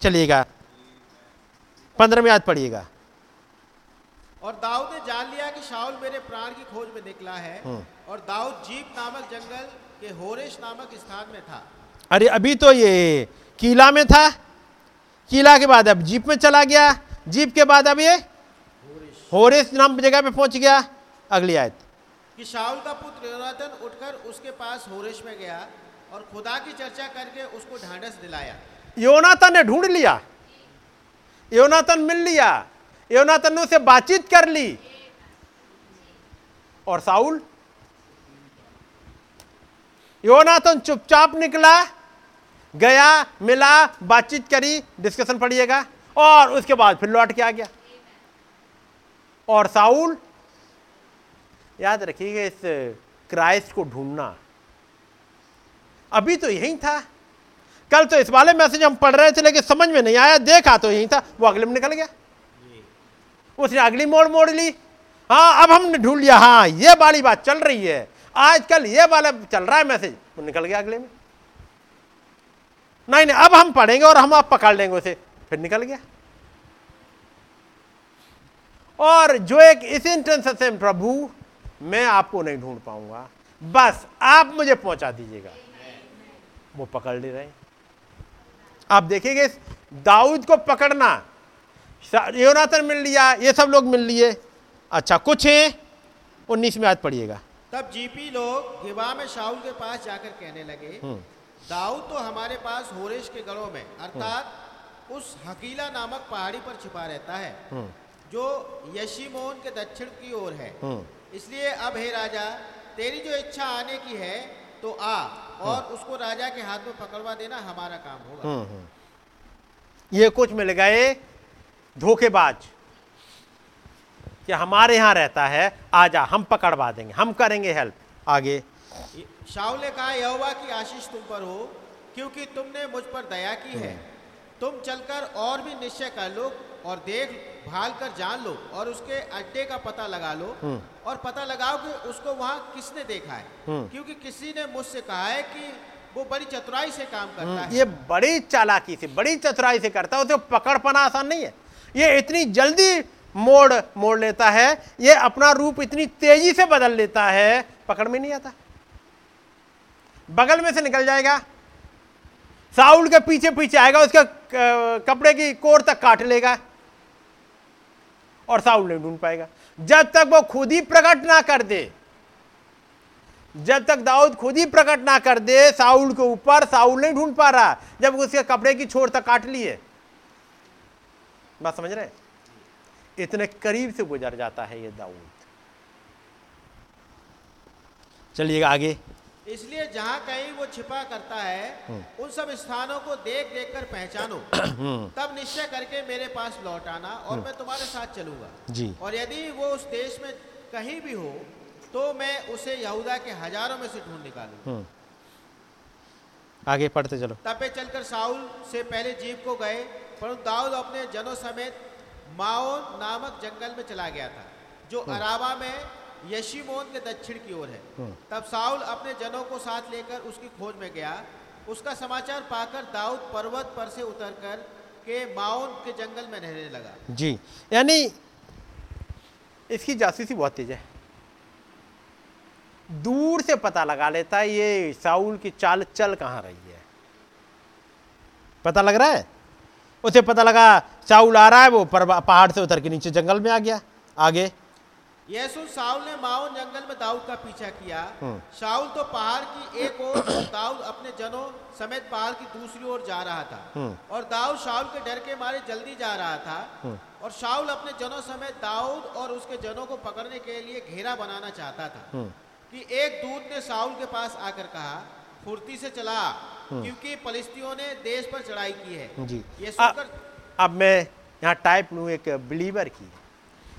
चलिएगा पंद्रहवीं याद पढ़िएगा। और दाऊद ने जान लिया कि शाऊल मेरे प्राण की खोज में निकला है और दाऊद जीप नामक जंगल के होरेश नामक स्थान में था। अरे अभी तो ये किला में था। किला के बाद अब जीप में चला गया। जीप के बाद अब ये होरेस नाम जगह पे पहुँच गया। अगली आयत। कि शाऊल का पुत्र योनातन उठकर उसके पास होरेश में गया और खुदा की चर्चा करके उसको ढांढस दिलाया। योनातन ने ढूंढ लिया। योनातन मिल लिया। योनातन ने उससे बातचीत कर ली। और साउल योनातन चुपचाप निकला। गया, मिला, बातचीत करी डिस्कशन पढ़िएगा, और उसके बाद फिर लौट के आ गया। और साउल, याद रखिएगा इस क्राइस्ट को ढूंढना। अभी तो यही था। कल तो इस वाले मैसेज हम पढ़ रहे थे, लेकिन समझ में नहीं आया, देखा तो यही था, वो अगले में निकल गया। उसने अगली मोड़ मोड़ ली। हाँ अब हमने ढूंढ लिया हाँ ये वाली बात चल रही है। आजकल ये वाला चल रहा है मैसेज, वो निकल गया अगले में। नहीं नहीं अब हम पढ़ेंगे और हम आप पकड़ लेंगे उसे। फिर निकल गया। और जो एक इस इंटेंशन से प्रभु मैं आपको नहीं ढूंढ पाऊँगा। बस आप मुझे पहुँचा दीजिएगा। वो पकड़ ले रहे आप देखिएगा दाऊद को पकड़ना। योनाथन मिल लिया ये सब लोग मिल लिए। अच्छा कुछ है? उन्नीस में आज पढ़िएगा। तब जीपी लोग गिबा में शाऊल के पास जाकर कहने लगे दाऊद तो हमारे पास होरेश के गढ़ों में अर्थात उस हकीला नामक पहाड़ी पर छिपा रहता है जो यशीमोन के दक्षिण की ओर है। इसलिए अब हे राजा तेरी जो इच्छा आने की है तो आ और उसको राजा के हाथ में पकड़वा देना हमारा काम होगा। ये कुछ मिल गए धोखेबाज कि हमारे यहाँ रहता है आजा हम पकड़वा देंगे हम करेंगे हेल्प। आगे शाऊल ने कहा यहोवा की आशीष तुम पर हो क्योंकि तुमने मुझ पर दया की है। तुम चलकर और भी निश्चय कर लो और देख भाल कर जान लो और उसके अड्डे का पता लगा लो और पता लगाओ कि उसको वहाँ किसने देखा है। क्योंकि किसी ने मुझसे कहा है कि वो बड़ी चतुराई से काम करता है। ये बड़ी चालाकी से बड़ी चतुराई से करता है उसे पकड़ पाना आसान नहीं है। ये इतनी जल्दी मोड़ मोड़ लेता है ये अपना रूप इतनी तेज़ी से बदल लेता है पकड़ में नहीं आता। बगल में से निकल जाएगा। साउल के पीछे पीछे आएगा, उसके कपड़े की कोर तक काट लेगा और साउल नहीं ढूंढ पाएगा। जब तक वो खुद ही प्रकट ना कर दे, जब तक दाऊद खुद ही प्रकट ना कर दे साउल के ऊपर, साउल नहीं ढूंढ पा रहा, जब उसके कपड़े की छोर तक काट लिए। बात समझ रहे इतने करीब से गुजर जाता है ये दाऊद। चलिएगा आगे। इसलिए जहाँ कहीं वो छिपा करता है उन सब स्थानों को देख देख कर पहचानो। तब निश्चय करके मेरे पास लौट आना और मैं तुम्हारे साथ चलूँगा। जी। और यदि वो उस देश में कहीं भी हो तो मैं उसे यहूदा के हज़ारों में से ढूंढ निकालू आगे पढ़ते चलो। तब वे चलकर साउल से पहले जीप को गए परंतु दाऊद अपने जनों समेत माओ नामक जंगल में चला गया था जो अराबा में यशीमोन के दक्षिण की ओर है। तब साउल अपने जनों को साथ लेकर उसकी खोज में गया। उसका समाचार पाकर दाऊद पर्वत पर से उतरकर के माओन के जंगल में रहने लगा। जी यानी इसकी जासूसी बहुत तेज है। दूर से पता लगा लेता है ये साउल की चाल चल कहाँ रही है। पता लग रहा है? उसे पता लगा साउल आ रहा है वो पहाड़ से उतर के नीचे जंगल में आ गया आगे। सुन साउल ने माउन जंगल में दाऊद का पीछा किया। शाउल तो पहाड़ की एक ओर और दाऊद अपने जनों समेत पहाड़ की दूसरी ओर जा रहा था। और दाऊद शाउल के डर के मारे जल्दी जा रहा था। और शाउल अपने जनों समेत दाऊद और उसके जनों को पकड़ने के लिए घेरा बनाना चाहता था। कि एक दूत ने साउल के पास आकर कहा फुर्ती से चला क्योंकि फलिस्तियों ने देश पर चढ़ाई की है। ये सुनकर अब मैं यहाँ टाइप लूँ एक बिलीवर की।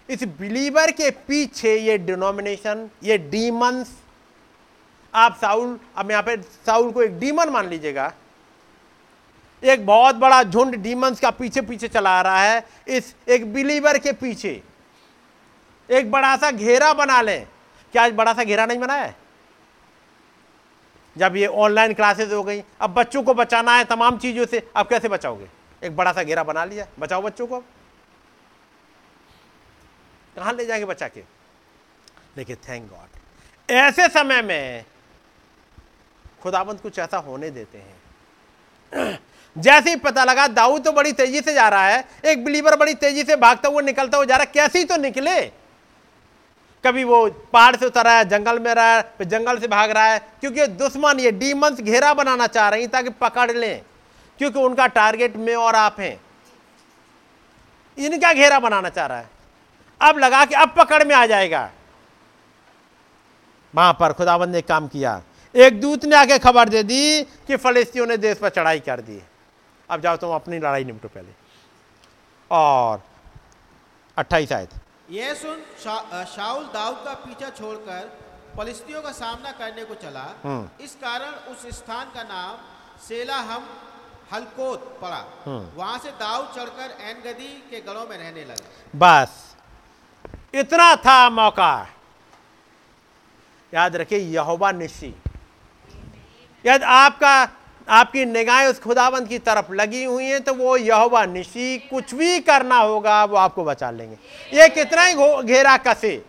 इस बिलीवर के पीछे ये डिनोमिनेशन ये डीमंस आप साउल, अब यहाँ पे साउल को एक डीमन मान लीजिएगा। एक बहुत बड़ा झुंड डीमंस का पीछे पीछे चला रहा है, इस एक बिलीवर के पीछे। एक बड़ा सा घेरा बना लें। क्या आज बड़ा सा घेरा नहीं बनाया जब ये ऑनलाइन क्लासेस हो गई, अब बच्चों को बचाना है तमाम चीज़ों से, अब कैसे बचाओगे? एक बड़ा सा घेरा बना लिया, बचाओ बच्चों को। कहाँ ले जाएँगे बच्चा के? देखिए थैंक गॉड ऐसे समय में खुदाबंद कुछ ऐसा होने देते हैं। जैसे ही पता लगा, दाऊद तो बड़ी तेज़ी से जा रहा है, एक बिलीवर बड़ी तेज़ी से भागता हुआ निकलता हुआ जा रहा है, कैसे ही तो निकले? कभी वो पहाड़ से उतर रहा है, जंगल में रहा है, फिर जंगल से भाग रहा है, क्योंकि दुश्मन, ये डीमंस घेरा बनाना चाह रही ताकि पकड़ लें, क्योंकि उनका टारगेट में और आप हैं। इनका घेरा बनाना चाह रहा है। अब लगा कि अब पकड़ में आ जाएगा। वहाँ पर खुदाबंद ने काम किया। एक दूत ने आके खबर दे दी कि फलिस्तियों ने देश पर चढ़ाई कर दी। अब जाओ तुम अपनी लड़ाई निपटो पहले। और अट्ठाईस आयत। यह सुन शा, अ, दाऊद का पीछा छोड़कर फलिस्तियों का सामना करने को चला। इस कारण उस स्थान का नाम सेला हम हलकोत पड़ा। वहाँ से दाऊद चढ़कर एनगदी के गढ़ों में रहने लगा। बस। इतना था मौका। याद रखिए, यहोवा निशी यदि, आपका, आपकी निगाहें उस खुदाबंद की तरफ़ लगी हुई हैं तो वो यहोवा निशी कुछ भी करना होगा, वो आपको बचा लेंगे। ये कितना ही घेरा कसे।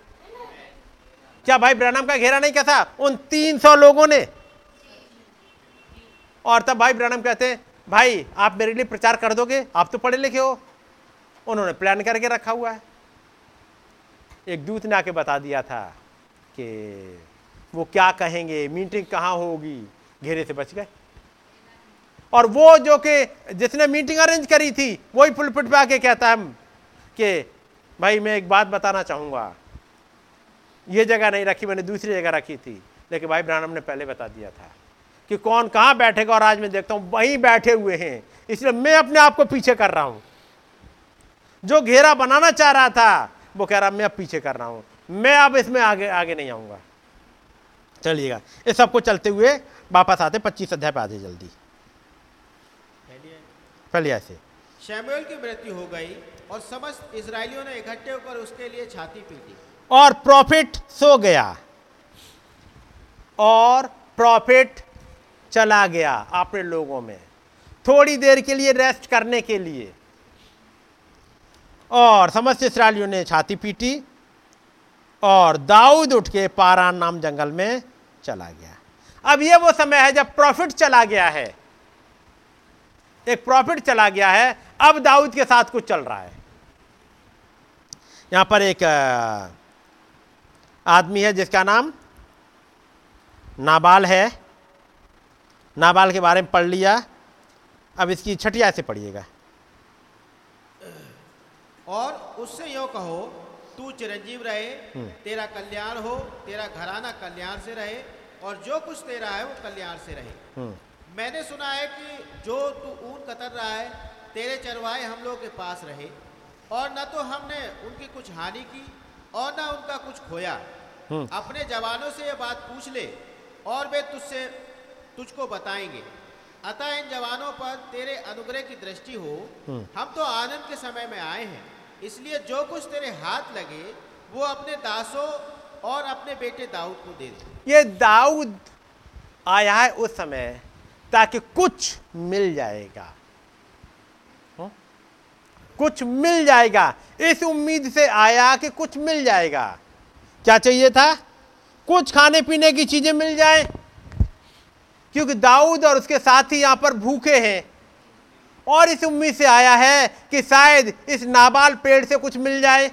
क्या भाई, ब्रनम का घेरा नहीं कसा? उन 300 लोगों ने। और तब भाई, ब्रनम कहते हैं, भाई, आप मेरे लिए प्रचार कर दोगे? आप तो पढ़े लिखे हो। उन्होंने प्लान करके रखा हुआ है। एक दूत ने आके बता दिया था कि वो क्या कहेंगे, मीटिंग कहाँ होगी? घेरे से बच गए। और वो जो कि जिसने मीटिंग अरेंज करी थी, वही पुलपिट पे आके कहता है कि भाई मैं एक बात बताना चाहूँगा। ये जगह नहीं रखी, मैंने दूसरी जगह रखी थी। लेकिन भाई ब्रानम ने पहले बता दिया था कि कौन कहाँ बैठेगा और आज मैं देखता हूँ, वहीं बैठे हुए हैं। इसलिए मैं अपने आप को पीछे कर रहा हूँ। जो घेरा बनाना चाह रहा था वो कह रहा मैं अब पीछे कर रहा हूँ। मैं अब इसमें आगे आगे नहीं आऊँगा। चलिएगा। इस सबको चलते हुए वापस आते पच्चीस अध्याय पे आते जल्दी। पहले ऐसे शैमुएल की मृत्यु हो गई और समस्त इसराइलियों ने इकट्ठे होकर उसके लिए छाती पीटी और प्रॉफिट सो गया। और प्रॉफिट चला गया अपने लोगों में। थोड़ी देर के लिए रेस्ट करने के लिए। और समस्त इसराइलियों ने छाती पीटी और दाऊद उठ के पारान नाम जंगल में चला गया। अब यह वो समय है जब प्रॉफिट चला गया है। एक प्रॉफिट चला गया है। अब दाऊद के साथ कुछ चल रहा है। यहाँ पर एक आदमी है जिसका नाम नाबाल है। नाबाल के बारे में पढ़ लिया। अब इसकी छठिया से पढ़िएगा। और उससे यो कहो तू चिरंजीव रहे तेरा कल्याण हो तेरा घराना कल्याण से रहे और जो कुछ तेरा है वो कल्याण से रहे। मैंने सुना है कि जो तू ऊन कतर रहा है तेरे चरवाहे हम लोग के पास रहे और न तो हमने उनकी कुछ हानि की और न उनका कुछ खोया। अपने जवानों से ये बात पूछ ले और वे तुझसे तुझको बताएँगे। अतः इन जवानों पर तेरे अनुग्रह की दृष्टि हो हम तो आनंद के समय में आए हैं। इसलिए जो कुछ तेरे हाथ लगे, वो अपने दासों और अपने बेटे दाऊद को दे दे। ये दाऊद आया है उस समय ताकि कुछ मिल जाएगा। हुँ? कुछ मिल जाएगा। इस उम्मीद से आया कि कुछ मिल जाएगा। क्या चाहिए था? कुछ खाने पीने की चीज़ें मिल जाए। क्योंकि दाऊद और उसके साथी यहाँ पर भूखे हैं। और इस उम्मीद से आया है कि शायद इस नाबाल पेड़ से कुछ मिल जाए।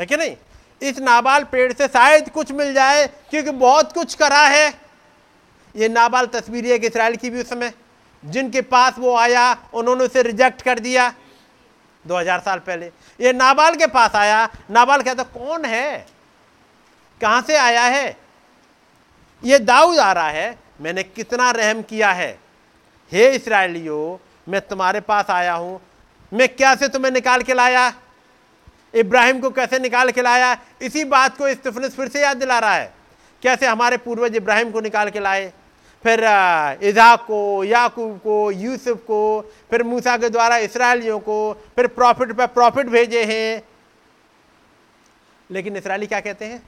है कि नहीं? इस नाबाल पेड़ से शायद कुछ मिल जाए, क्योंकि बहुत कुछ करा है। ये नाबाल तस्वीर एक इसराइल की भी उस समय, जिनके पास वो आया, उन्होंने उसे रिजेक्ट कर दिया 2000 साल पहले। ये नाबाल के पास आया। नाबाल कहता, कौन है? कहाँ से आया है? ये दाऊद आ रहा है। मैंने कितना रहम किया है। हे इसराइलियो मैं तुम्हारे पास आया हूँ। मैं कैसे तुम्हें निकाल के लाया? इब्राहिम को कैसे निकाल के लाया? इसी बात को इस्तफनस फिर से याद दिला रहा है। कैसे हमारे पूर्वज इब्राहिम को निकाल के लाए? फिर इजाक को याकूब को यूसुफ को फिर मूसा के द्वारा इसराइलियों को फिर प्रॉफिट पर प्रॉफिट भेजे हैं। लेकिन इसराइली क्या कहते हैं?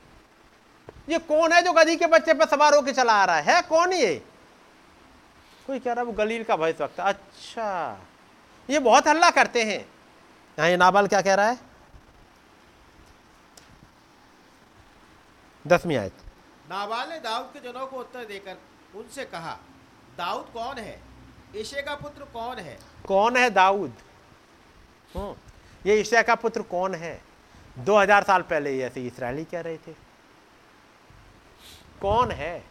ये कौन है जो गधी के बच्चे पर सवार होकर चला आ रहा है, है कौन ये? कोई कह रहा वो गलील का भय वक्त अच्छा ये बहुत हल्ला करते हैं। यहाँ ये नाबाल क्या कह रहा है? दसवीं आयत। नाबाल ने दाऊद के जनों को उत्तर देकर उनसे कहा दाऊद कौन है? ईशे का पुत्र कौन है? कौन है दाऊद? हम्म, ये ईशा का पुत्र कौन है? 2000 साल पहले ऐसे इसराइली कह रहे थे। कौन है?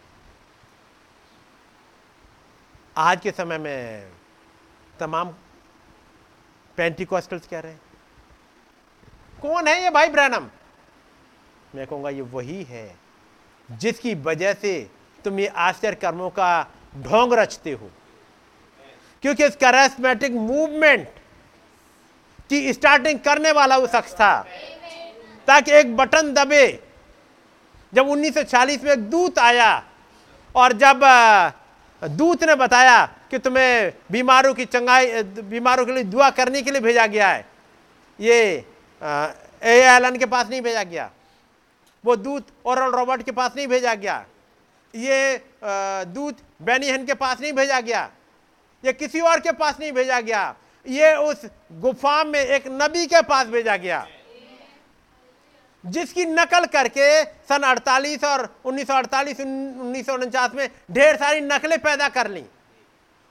आज के समय में तमाम पेंटिकॉस्टल्स कह रहे? हैं कौन है ये भाई ब्रैनम? मैं कहूँगा ये वही है, जिसकी वजह से तुम ये आश्चर्य कर्मों का ढोंग रचते हो। क्योंकि इस करेस्मेटिक मूवमेंट की स्टार्टिंग करने वाला वो शख्स था। ताकि एक बटन दबे, जब 1940 में एक दूत आया और जब दूत ने बताया कि तुम्हें बीमारों की चंगाई बीमारों के लिए दुआ करने के लिए भेजा गया है। ये ए एलन के पास नहीं भेजा गया। वो दूत और रॉबर्ट के पास नहीं भेजा गया। ये दूत बेनीहन के पास नहीं भेजा गया। ये किसी और के पास नहीं भेजा गया। ये उस गुफा में एक नबी के पास भेजा गया। जिसकी नकल करके सन 48 और 1948 1949 में ढेर सारी नकलें पैदा कर ली।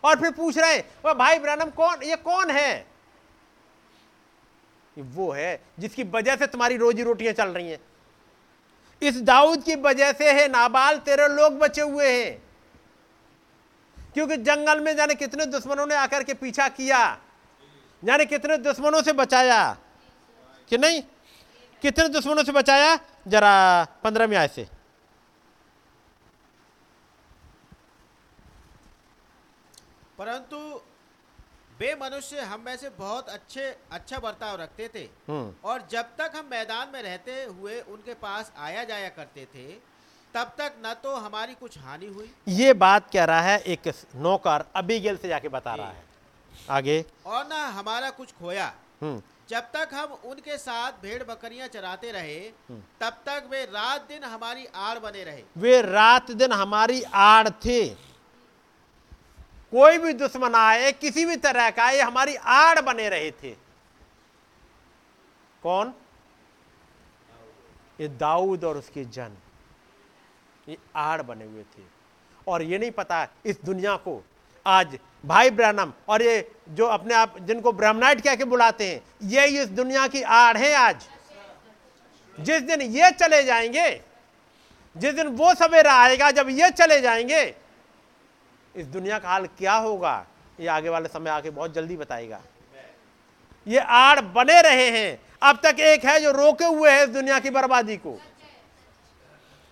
और फिर पूछ रहे हैं भाई ब्रनम कौन, ये कौन है? वो है जिसकी वजह से तुम्हारी रोजी रोटियाँ चल रही हैं। इस दाऊद की वजह से है नाबाल तेरे लोग बचे हुए हैं। क्योंकि जंगल में जाने कितने दुश्मनों ने आकर के पीछा किया, जाने कितने दुश्मनों से बचाया, कि नहीं? कितने दुश्मनों से बचाया? जरा पंद्रह में आय से। परंतु वे मनुष्य हम में से बहुत अच्छे अच्छा बर्ताव रखते थे। हम्म। और जब तक हम मैदान में रहते हुए उनके पास आया जाया करते थे तब तक न तो हमारी कुछ हानि हुई। ये बात कह रहा है एक नौकर अबीगेल से जाके बता रहा है। आगे। और न हमारा कुछ खोया। हम्म। जब तक हम उनके साथ भेड़ बकरियाँ चराते रहे तब तक वे रात दिन हमारी आड़ बने रहे। वे रात दिन हमारी आड़ थे। कोई भी दुश्मन आए किसी भी तरह का ये हमारी आड़ बने रहे थे। कौन? ये दाऊद और उसके जन। ये आड़ बने हुए थे। और ये नहीं पता इस दुनिया को। आज भाई ब्रहणम और ये जो अपने आप, जिनको ब्रह्मनाइट कह के बुलाते हैं, ये इस दुनिया की आड़ है आज। जिस दिन ये चले जाएँगे, जिस दिन वो सवेरा आएगा, जब ये चले जाएँगे, इस दुनिया का हाल क्या होगा, ये आगे वाले समय आके बहुत जल्दी बताएगा। ये आड़ बने रहे हैं। अब तक एक है जो रोके हुए है इस दुनिया की बर्बादी को।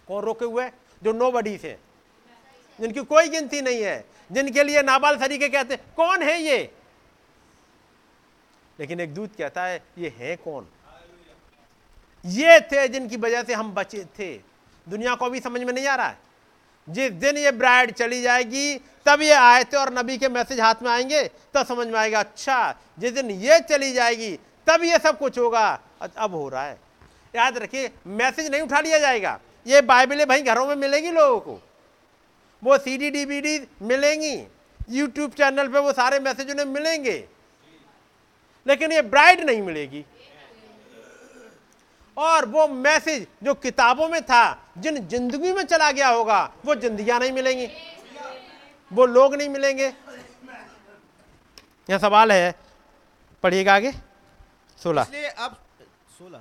कौन रोके हुए? जो नो बडी से जिनकी कोई गिनती नहीं है। जिनके लिए नाबाल तरीके कहते कौन है ये? लेकिन एक दूत कहता है, ये है कौन? ये थे जिनकी वजह से हम बचे थे। दुनिया को भी समझ में नहीं आ रहा है। जिस दिन ये ब्राइड चली जाएगी, तब ये आयते और नबी के मैसेज हाथ में आएँगे, तब समझ में आएगा अच्छा जिस दिन ये चली जाएगी, तब ये सब कुछ होगा। अब हो रहा है। याद रखिए, मैसेज नहीं उठा लिया जाएगा। ये बाइबलें भाई, घरों में मिलेगी लोगों को। वो सी डी डी मिलेंगी। यूट्यूब चैनल पे वो सारे मैसेज उन्हें मिलेंगे। लेकिन ये ब्राइड नहीं मिलेगी। और वो मैसेज जो किताबों में था जिन ज़िंदगी में चला गया होगा वो जिंदगियाँ नहीं मिलेंगी। वो लोग नहीं मिलेंगे। यह सवाल है। पढ़िएगा आगे। सोलह। अब सोलह।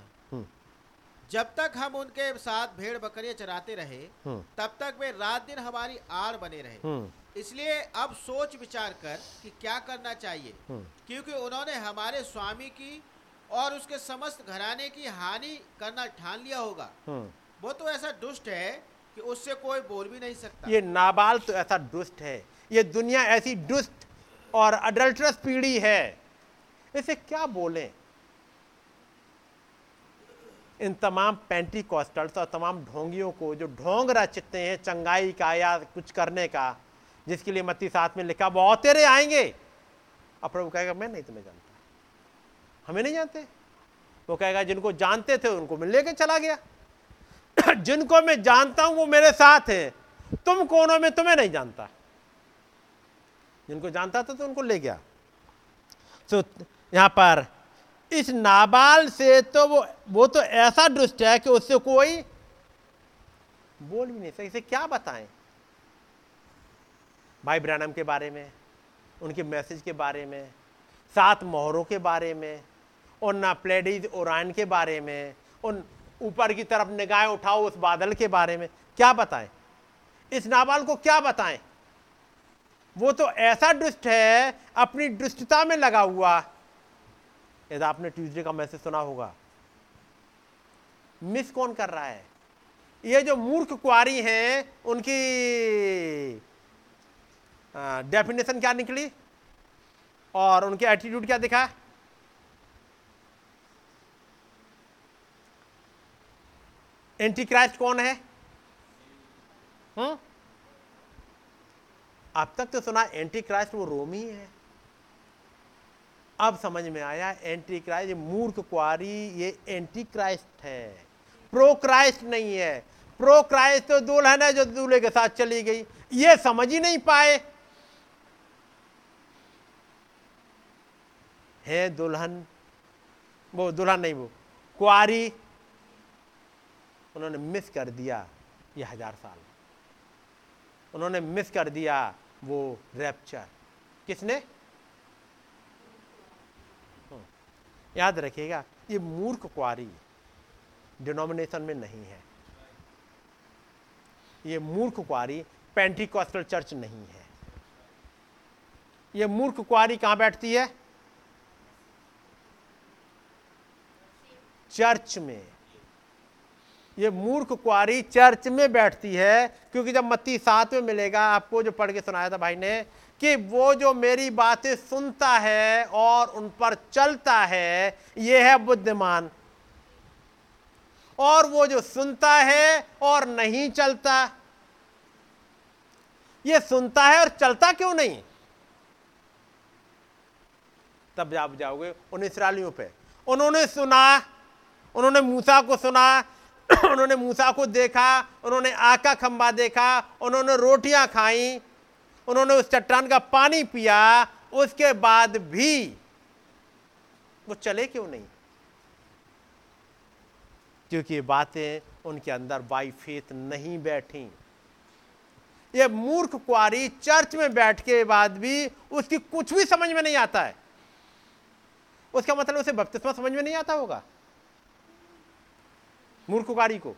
जब तक हम उनके साथ भेड़ बकरियाँ चराते रहे हम्म। तब तक वे रात दिन हमारी आड़ बने रहे। हम्म। इसलिए अब सोच विचार कर कि क्या करना चाहिए। हम्म। क्योंकि उन्होंने हमारे स्वामी की और उसके समस्त घराने की हानि करना ठान लिया होगा। हम्म। वो तो ऐसा दुष्ट है कि उससे कोई बोल भी नहीं सकता। ये नाबाल तो ऐसा दुष्ट है। ये दुनिया ऐसी दुष्ट और अडल्ट्रस पीढ़ी है। इसे क्या बोलें? इन तमाम पेंटी कॉस्टल्स और तमाम ढोंगियों को जो ढोंग रचते हैं चंगाई का या कुछ करने का जिसके लिए मत्ती साथ में लिखा बहुत तेरे आएँगे। अब प्रभु कहेगा, मैं नहीं तुम्हें जानता। हमें नहीं जानते? वो कहेगा, जिनको जानते थे, उनको मैं लेके चला गया। जिनको मैं जानता हूँ, वो मेरे साथ है। तुम कोनों में तुम्हें नहीं जानता। जिनको जानता था तो उनको ले गया। तो यहाँ पर, इस नाबाल से तो वो वो तो ऐसा दुष्ट है कि उससे कोई बोल भी नहीं सकते। इसे क्या बताएँ? भाई ब्रैनम के बारे में, उनके मैसेज के बारे में, सात मोहरों के बारे में, और ना प्लेडीज ओरान के बारे में उन ऊपर की तरफ़ निगाहें उठाओ उस बादल के बारे में। क्या बताएँ? इस नाबाल को क्या बताएँ? वो तो ऐसा दुष्ट है, अपनी दुष्टता में लगा हुआ। यदि आपने ट्यूसडे का मैसेज सुना होगा। मिस कौन कर रहा है? ये जो मूर्ख कुआरी हैं, उनकी डेफिनेशन क्या निकली? और उनके एटीट्यूड क्या दिखा? एंटी क्राइस्ट कौन है? हम्म? अब तक तो सुना एंटी क्राइस्ट वो रोमी है। अब समझ में आया एंटी क्राइस्ट मूर्ख कुआरी, ये एंटी क्राइस्ट है। प्रो क्राइस्ट नहीं है। प्रो क्राइस्ट तो दुल्हन है जो दूल्हे के साथ चली गई। ये समझ ही नहीं पाए। है दुल्हन, वो दुल्हन नहीं, वो कुआरी। उन्होंने मिस कर दिया ये हज़ार साल। उन्होंने मिस कर दिया वो रैप्चर किसने? याद रखिएगा, ये मूर्ख कुआरी डिनोमिनेशन में नहीं है। ये मूर्ख कुआरी पेंटिकॉस्टल चर्च नहीं है। ये मूर्ख कुआरी कहाँ बैठती है? चर्च में। ये मूर्ख कुआरी चर्च में बैठती है, क्योंकि जब मत्ती सात में मिलेगा, आपको जो पढ़ के सुनाया था भाई ने, कि वो जो मेरी बातें सुनता है और उन पर चलता है, ये है बुद्धिमान। और वो जो सुनता है और नहीं चलता, ये सुनता है और चलता क्यों नहीं? तब आप जाओगे उन इसराइलियों पे। उन्होंने सुना उन्होंने मूसा को सुना, उन्होंने मूसा को देखा, उन्होंने आका खंबा देखा, उन्होंने रोटियाँ खाई, उन्होंने उस चट्टान का पानी पिया, उसके बाद भी वो चले क्यों नहीं? क्योंकि ये बातें उनके अंदर बाई फेथ नहीं बैठी। ये मूर्ख कुआरी चर्च में बैठ के बाद भी उसकी कुछ भी समझ में नहीं आता है। उसका मतलब उसे बपतिस्मा समझ में नहीं आता होगा? मूर्खकारी को।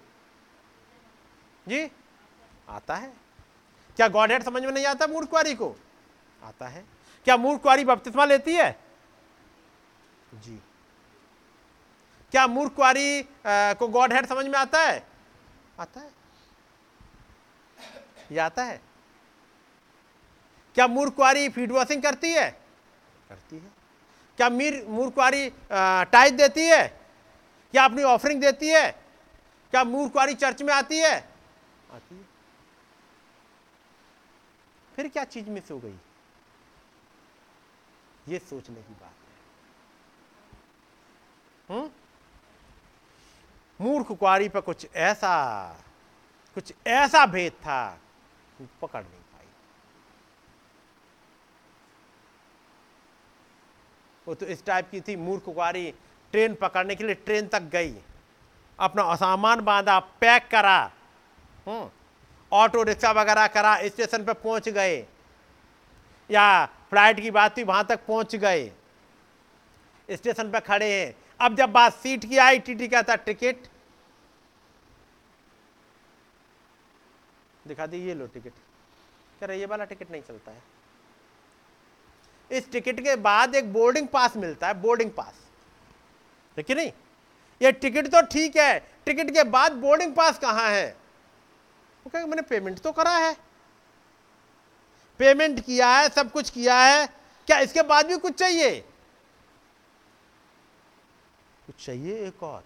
जी? आता है। क्या गॉड हेड समझ में नहीं आता मूर्खवारी को? आता है। क्या मूर्खवारी बपतिस्मा लेती है? जी। क्या मूर्खवारी को गॉड हेड समझ में आता है? आता है। ये आता है। क्या मूर्खवारी फ़ीड वॉशिंग करती है? करती है। क्या मीर मूर्खवारी टाइट देती है? क्या अपनी ऑफरिंग देती है? क्या मूर्खवारी चर्च में आती है? आती है। फिर क्या चीज़ मिस हो गई? ये सोचने की बात है। मूर्ख कुआरी पर कुछ ऐसा कुछ ऐसा भेद था पकड़ नहीं पाई। वो तो इस टाइप की थी मूर्ख कुआरी ट्रेन पकड़ने के लिए ट्रेन तक गई। अपना सामान बांधा पैक करा हम्म, ऑटो रिक्शा वगैरह करा स्टेशन पर पहुँच गए या फ़्लाइट की बात थी वहाँ तक पहुँच गए स्टेशन पर खड़े हैं। अब जब बात सीट की आई टीटी कहता टिकट दिखा दी ये लो टिकट। कह रहे ये वाला टिकट नहीं चलता है। इस टिकट के बाद एक बोर्डिंग पास मिलता है बोर्डिंग पास। देखिए नहीं? ये टिकट तो ठीक है, टिकट के बाद बोर्डिंग पास कहाँ है? वो कहेगा, मैंने पेमेंट तो करा है। पेमेंट किया है, सब कुछ किया है, क्या इसके बाद भी कुछ चाहिए? कुछ चाहिए एक और।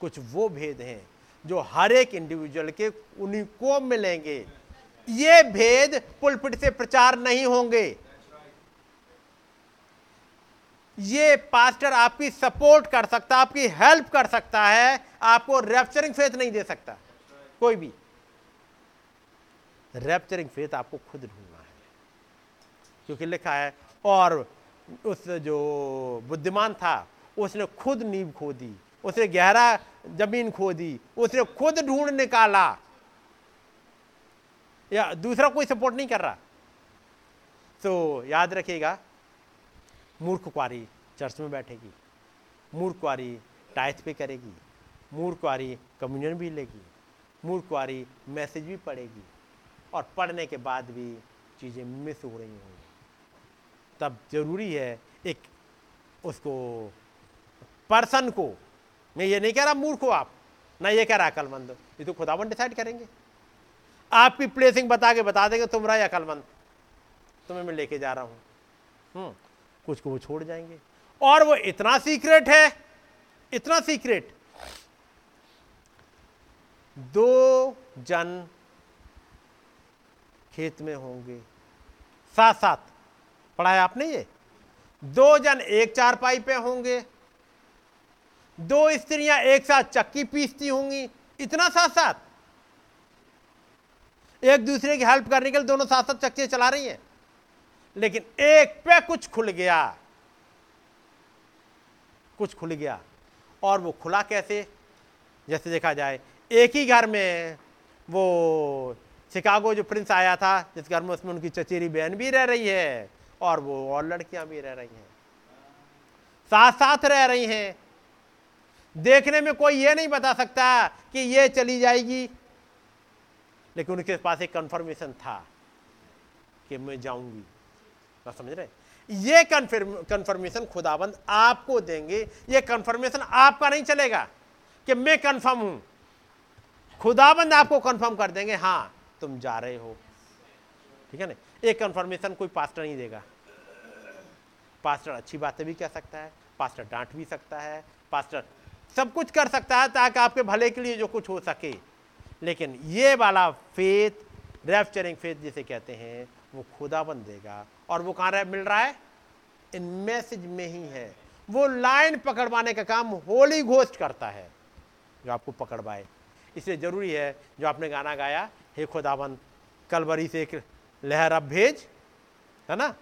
कुछ वो भेद हैं जो हर एक इंडिविजुअल के उन्हीं को मिलेंगे। ये भेद पुलपिट से प्रचार नहीं होंगे। ये पास्टर आपकी सपोर्ट कर सकता, आपकी हेल्प कर सकता है, आपको रेप्चरिंग फेथ नहीं दे सकता, कोई भी। रेप्चरिंग फेथ आपको खुद ढूंढना है, क्योंकि लिखा है, और उस जो बुद्धिमान था, उसने खुद नींव खो दी उसने गहरा ज़मीन खो दी उसने खुद ढूंढ निकाला। या दूसरा कोई सपोर्ट नहीं कर रहा। तो याद रखिएगा मूर्ख कुआरी चर्च में बैठेगी, मूर्ख कुआरी टाइथ पे करेगी, मूर्ख कुआरी कम्युनियन भी लेगी, मूर्ख कुआरी मैसेज भी पढ़ेगी और पढ़ने के बाद भी चीज़ें मिस हो रही होंगी। तब ज़रूरी है एक उसको, पर्सन को, मैं ये नहीं कह रहा मूर्ख हो आप, ना ये कह रहा अकलमंद, ये तो खुदावन डिसाइड करेंगे। आपकी प्लेसिंग बता के बता देंगे तुम रहा अकलमंद, तुम्हें मैं लेके जा रहा हूँ। हम्म कुछ को वो छोड़ जाएँगे। और वो इतना सीक्रेट है, इतना सीक्रेट। दो जन खेत में होंगे। साथ साथ पढ़ाया आपने ये? दो जन एक चारपाई पे होंगे। दो स्त्रियाँ एक साथ चक्की पीसती होंगी, इतना साथ साथ एक दूसरे की हेल्प करने के लिए दोनों साथ साथ चक्की चला रही हैं। लेकिन एक पे कुछ खुल गया। कुछ खुल गया। और वो खुला कैसे? जैसे देखा जाए, एक ही घर में वो शिकागो जो प्रिंस आया था, जिस घर में उसमें उनकी चचेरी बहन भी रह रही है और वो और लड़कियाँ भी रह रही हैं। साथ साथ रह रही हैं। देखने में कोई ये नहीं बता सकता कि ये चली जाएगी। लेकिन उनके पास एक कंफर्मेशन था कि मैं जाऊँगी। आप समझ रहे ये कंफर्मेशन खुदाबंद आपको देंगे। ये कंफर्मेशन आपका नहीं चलेगा कि मैं कंफर्म हूँ। खुदाबंद आपको कंफर्म कर देंगे, हाँ, तुम जा रहे हो। ठीक है ना? एक कंफर्मेशन कोई पास्टर नहीं देगा। पास्टर अच्छी बातें भी कह सकता है पास्टर डांट भी सकता है पास्टर सब कुछ कर सकता है ताकि आपके भले के लिए जो कुछ हो सके। लेकिन ये वाला फेथ रेफ्चरिंग फेथ जिसे कहते हैं, वो खुदाबंद देगा। और वो कहाँ मिल रहा है? इन मैसेज में ही है। वो लाइन पकड़वाने का काम होली घोस्ट करता है, जो आपको पकड़वाए। इसलिए ज़रूरी है, जो आपने गाना गाया, हे खुदाबंद कलवरी से एक लहर अब भेज, है ना?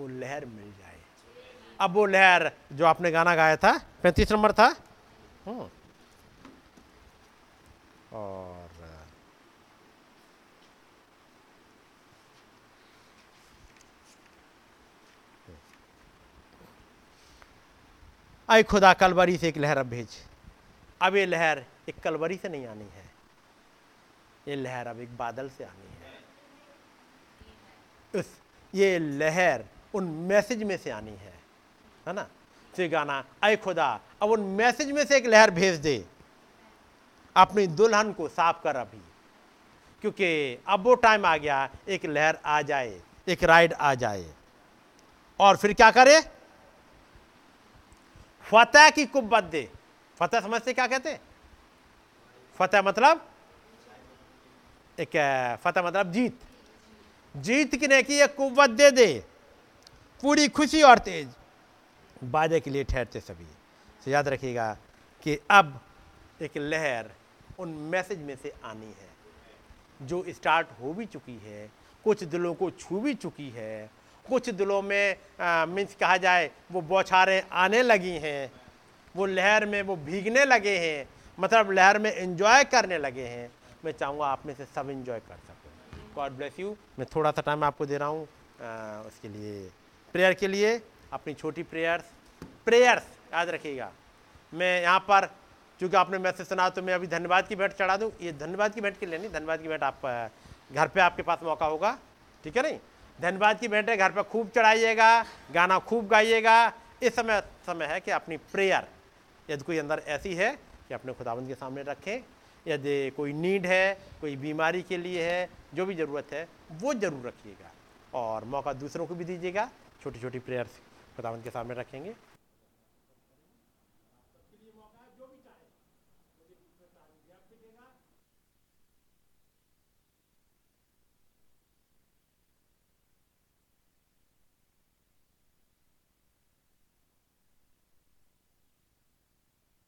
वो लहर मिल जाए। अब वो लहर, जो आपने गाना गाया था, पैंतीस नंबर था? हम्म। और आए खुदा कलवरी से एक लहर अब भेज। अब ये लहर एक कलवरी से नहीं आनी है। ये लहर अब एक बादल से आनी है। उस, ये लहर उन मैसेज में से आनी है है ना? तो गाना अय खुदा, अब उन मैसेज में से एक लहर भेज दे। अपनी दुल्हन को साफ़ कर अभी। क्योंकि अब वो टाइम आ गया, एक लहर आ जाए, एक राइड आ जाए। और फिर क्या करे? फतेह की कुब्बत दे। फतेह समझते क्या कहते फतेह मतलब? एक फतेह मतलब जीत। जीत की ने की? एक कुब्बत दे दे। पूरी खुशी और तेज। बाजे के लिए ठहरते सभी। तो याद रखिएगा कि अब एक लहर उन मैसेज में से आनी है। जो स्टार्ट हो भी चुकी है, कुछ दिलों को छू भी चुकी है कुछ दिलों में मीन्स कहा जाए, वो बौछारें आने लगी हैं, वो लहर में वो भीगने लगे हैं मतलब लहर में इंजॉय करने लगे हैं। मैं चाहूँगा आप में से सब एंजॉय कर सकें। गॉड ब्लेस यू मैं थोड़ा सा टाइम आपको दे रहा हूँ उसके लिए प्रेयर के लिए, अपनी छोटी प्रेयर्स प्रेयर्स याद रखिएगा। मैं यहाँ पर, चूँकि आपने मैसेज सुना तो मैं अभी धन्यवाद की भेंट चढ़ा दूँ। ये धन्यवाद की भेंट के लिए नहीं, धन्यवाद की भेंट आप घर पे आपके पास मौका होगा, ठीक है नहीं? धन्यवाद की बेटे घर पर खूब चढ़ाइएगा, गाना खूब गाइएगा। इस समय समय है कि अपनी प्रेयर यदि कोई अंदर ऐसी है कि अपने खुदाबंद के सामने रखें, यदि कोई नीड है, कोई बीमारी के लिए है, जो भी ज़रूरत है, वो ज़रूर रखिएगा। और मौका दूसरों को भी दीजिएगा छोटी छोटी प्रेयर्स खुदाबंद के सामने रखेंगे।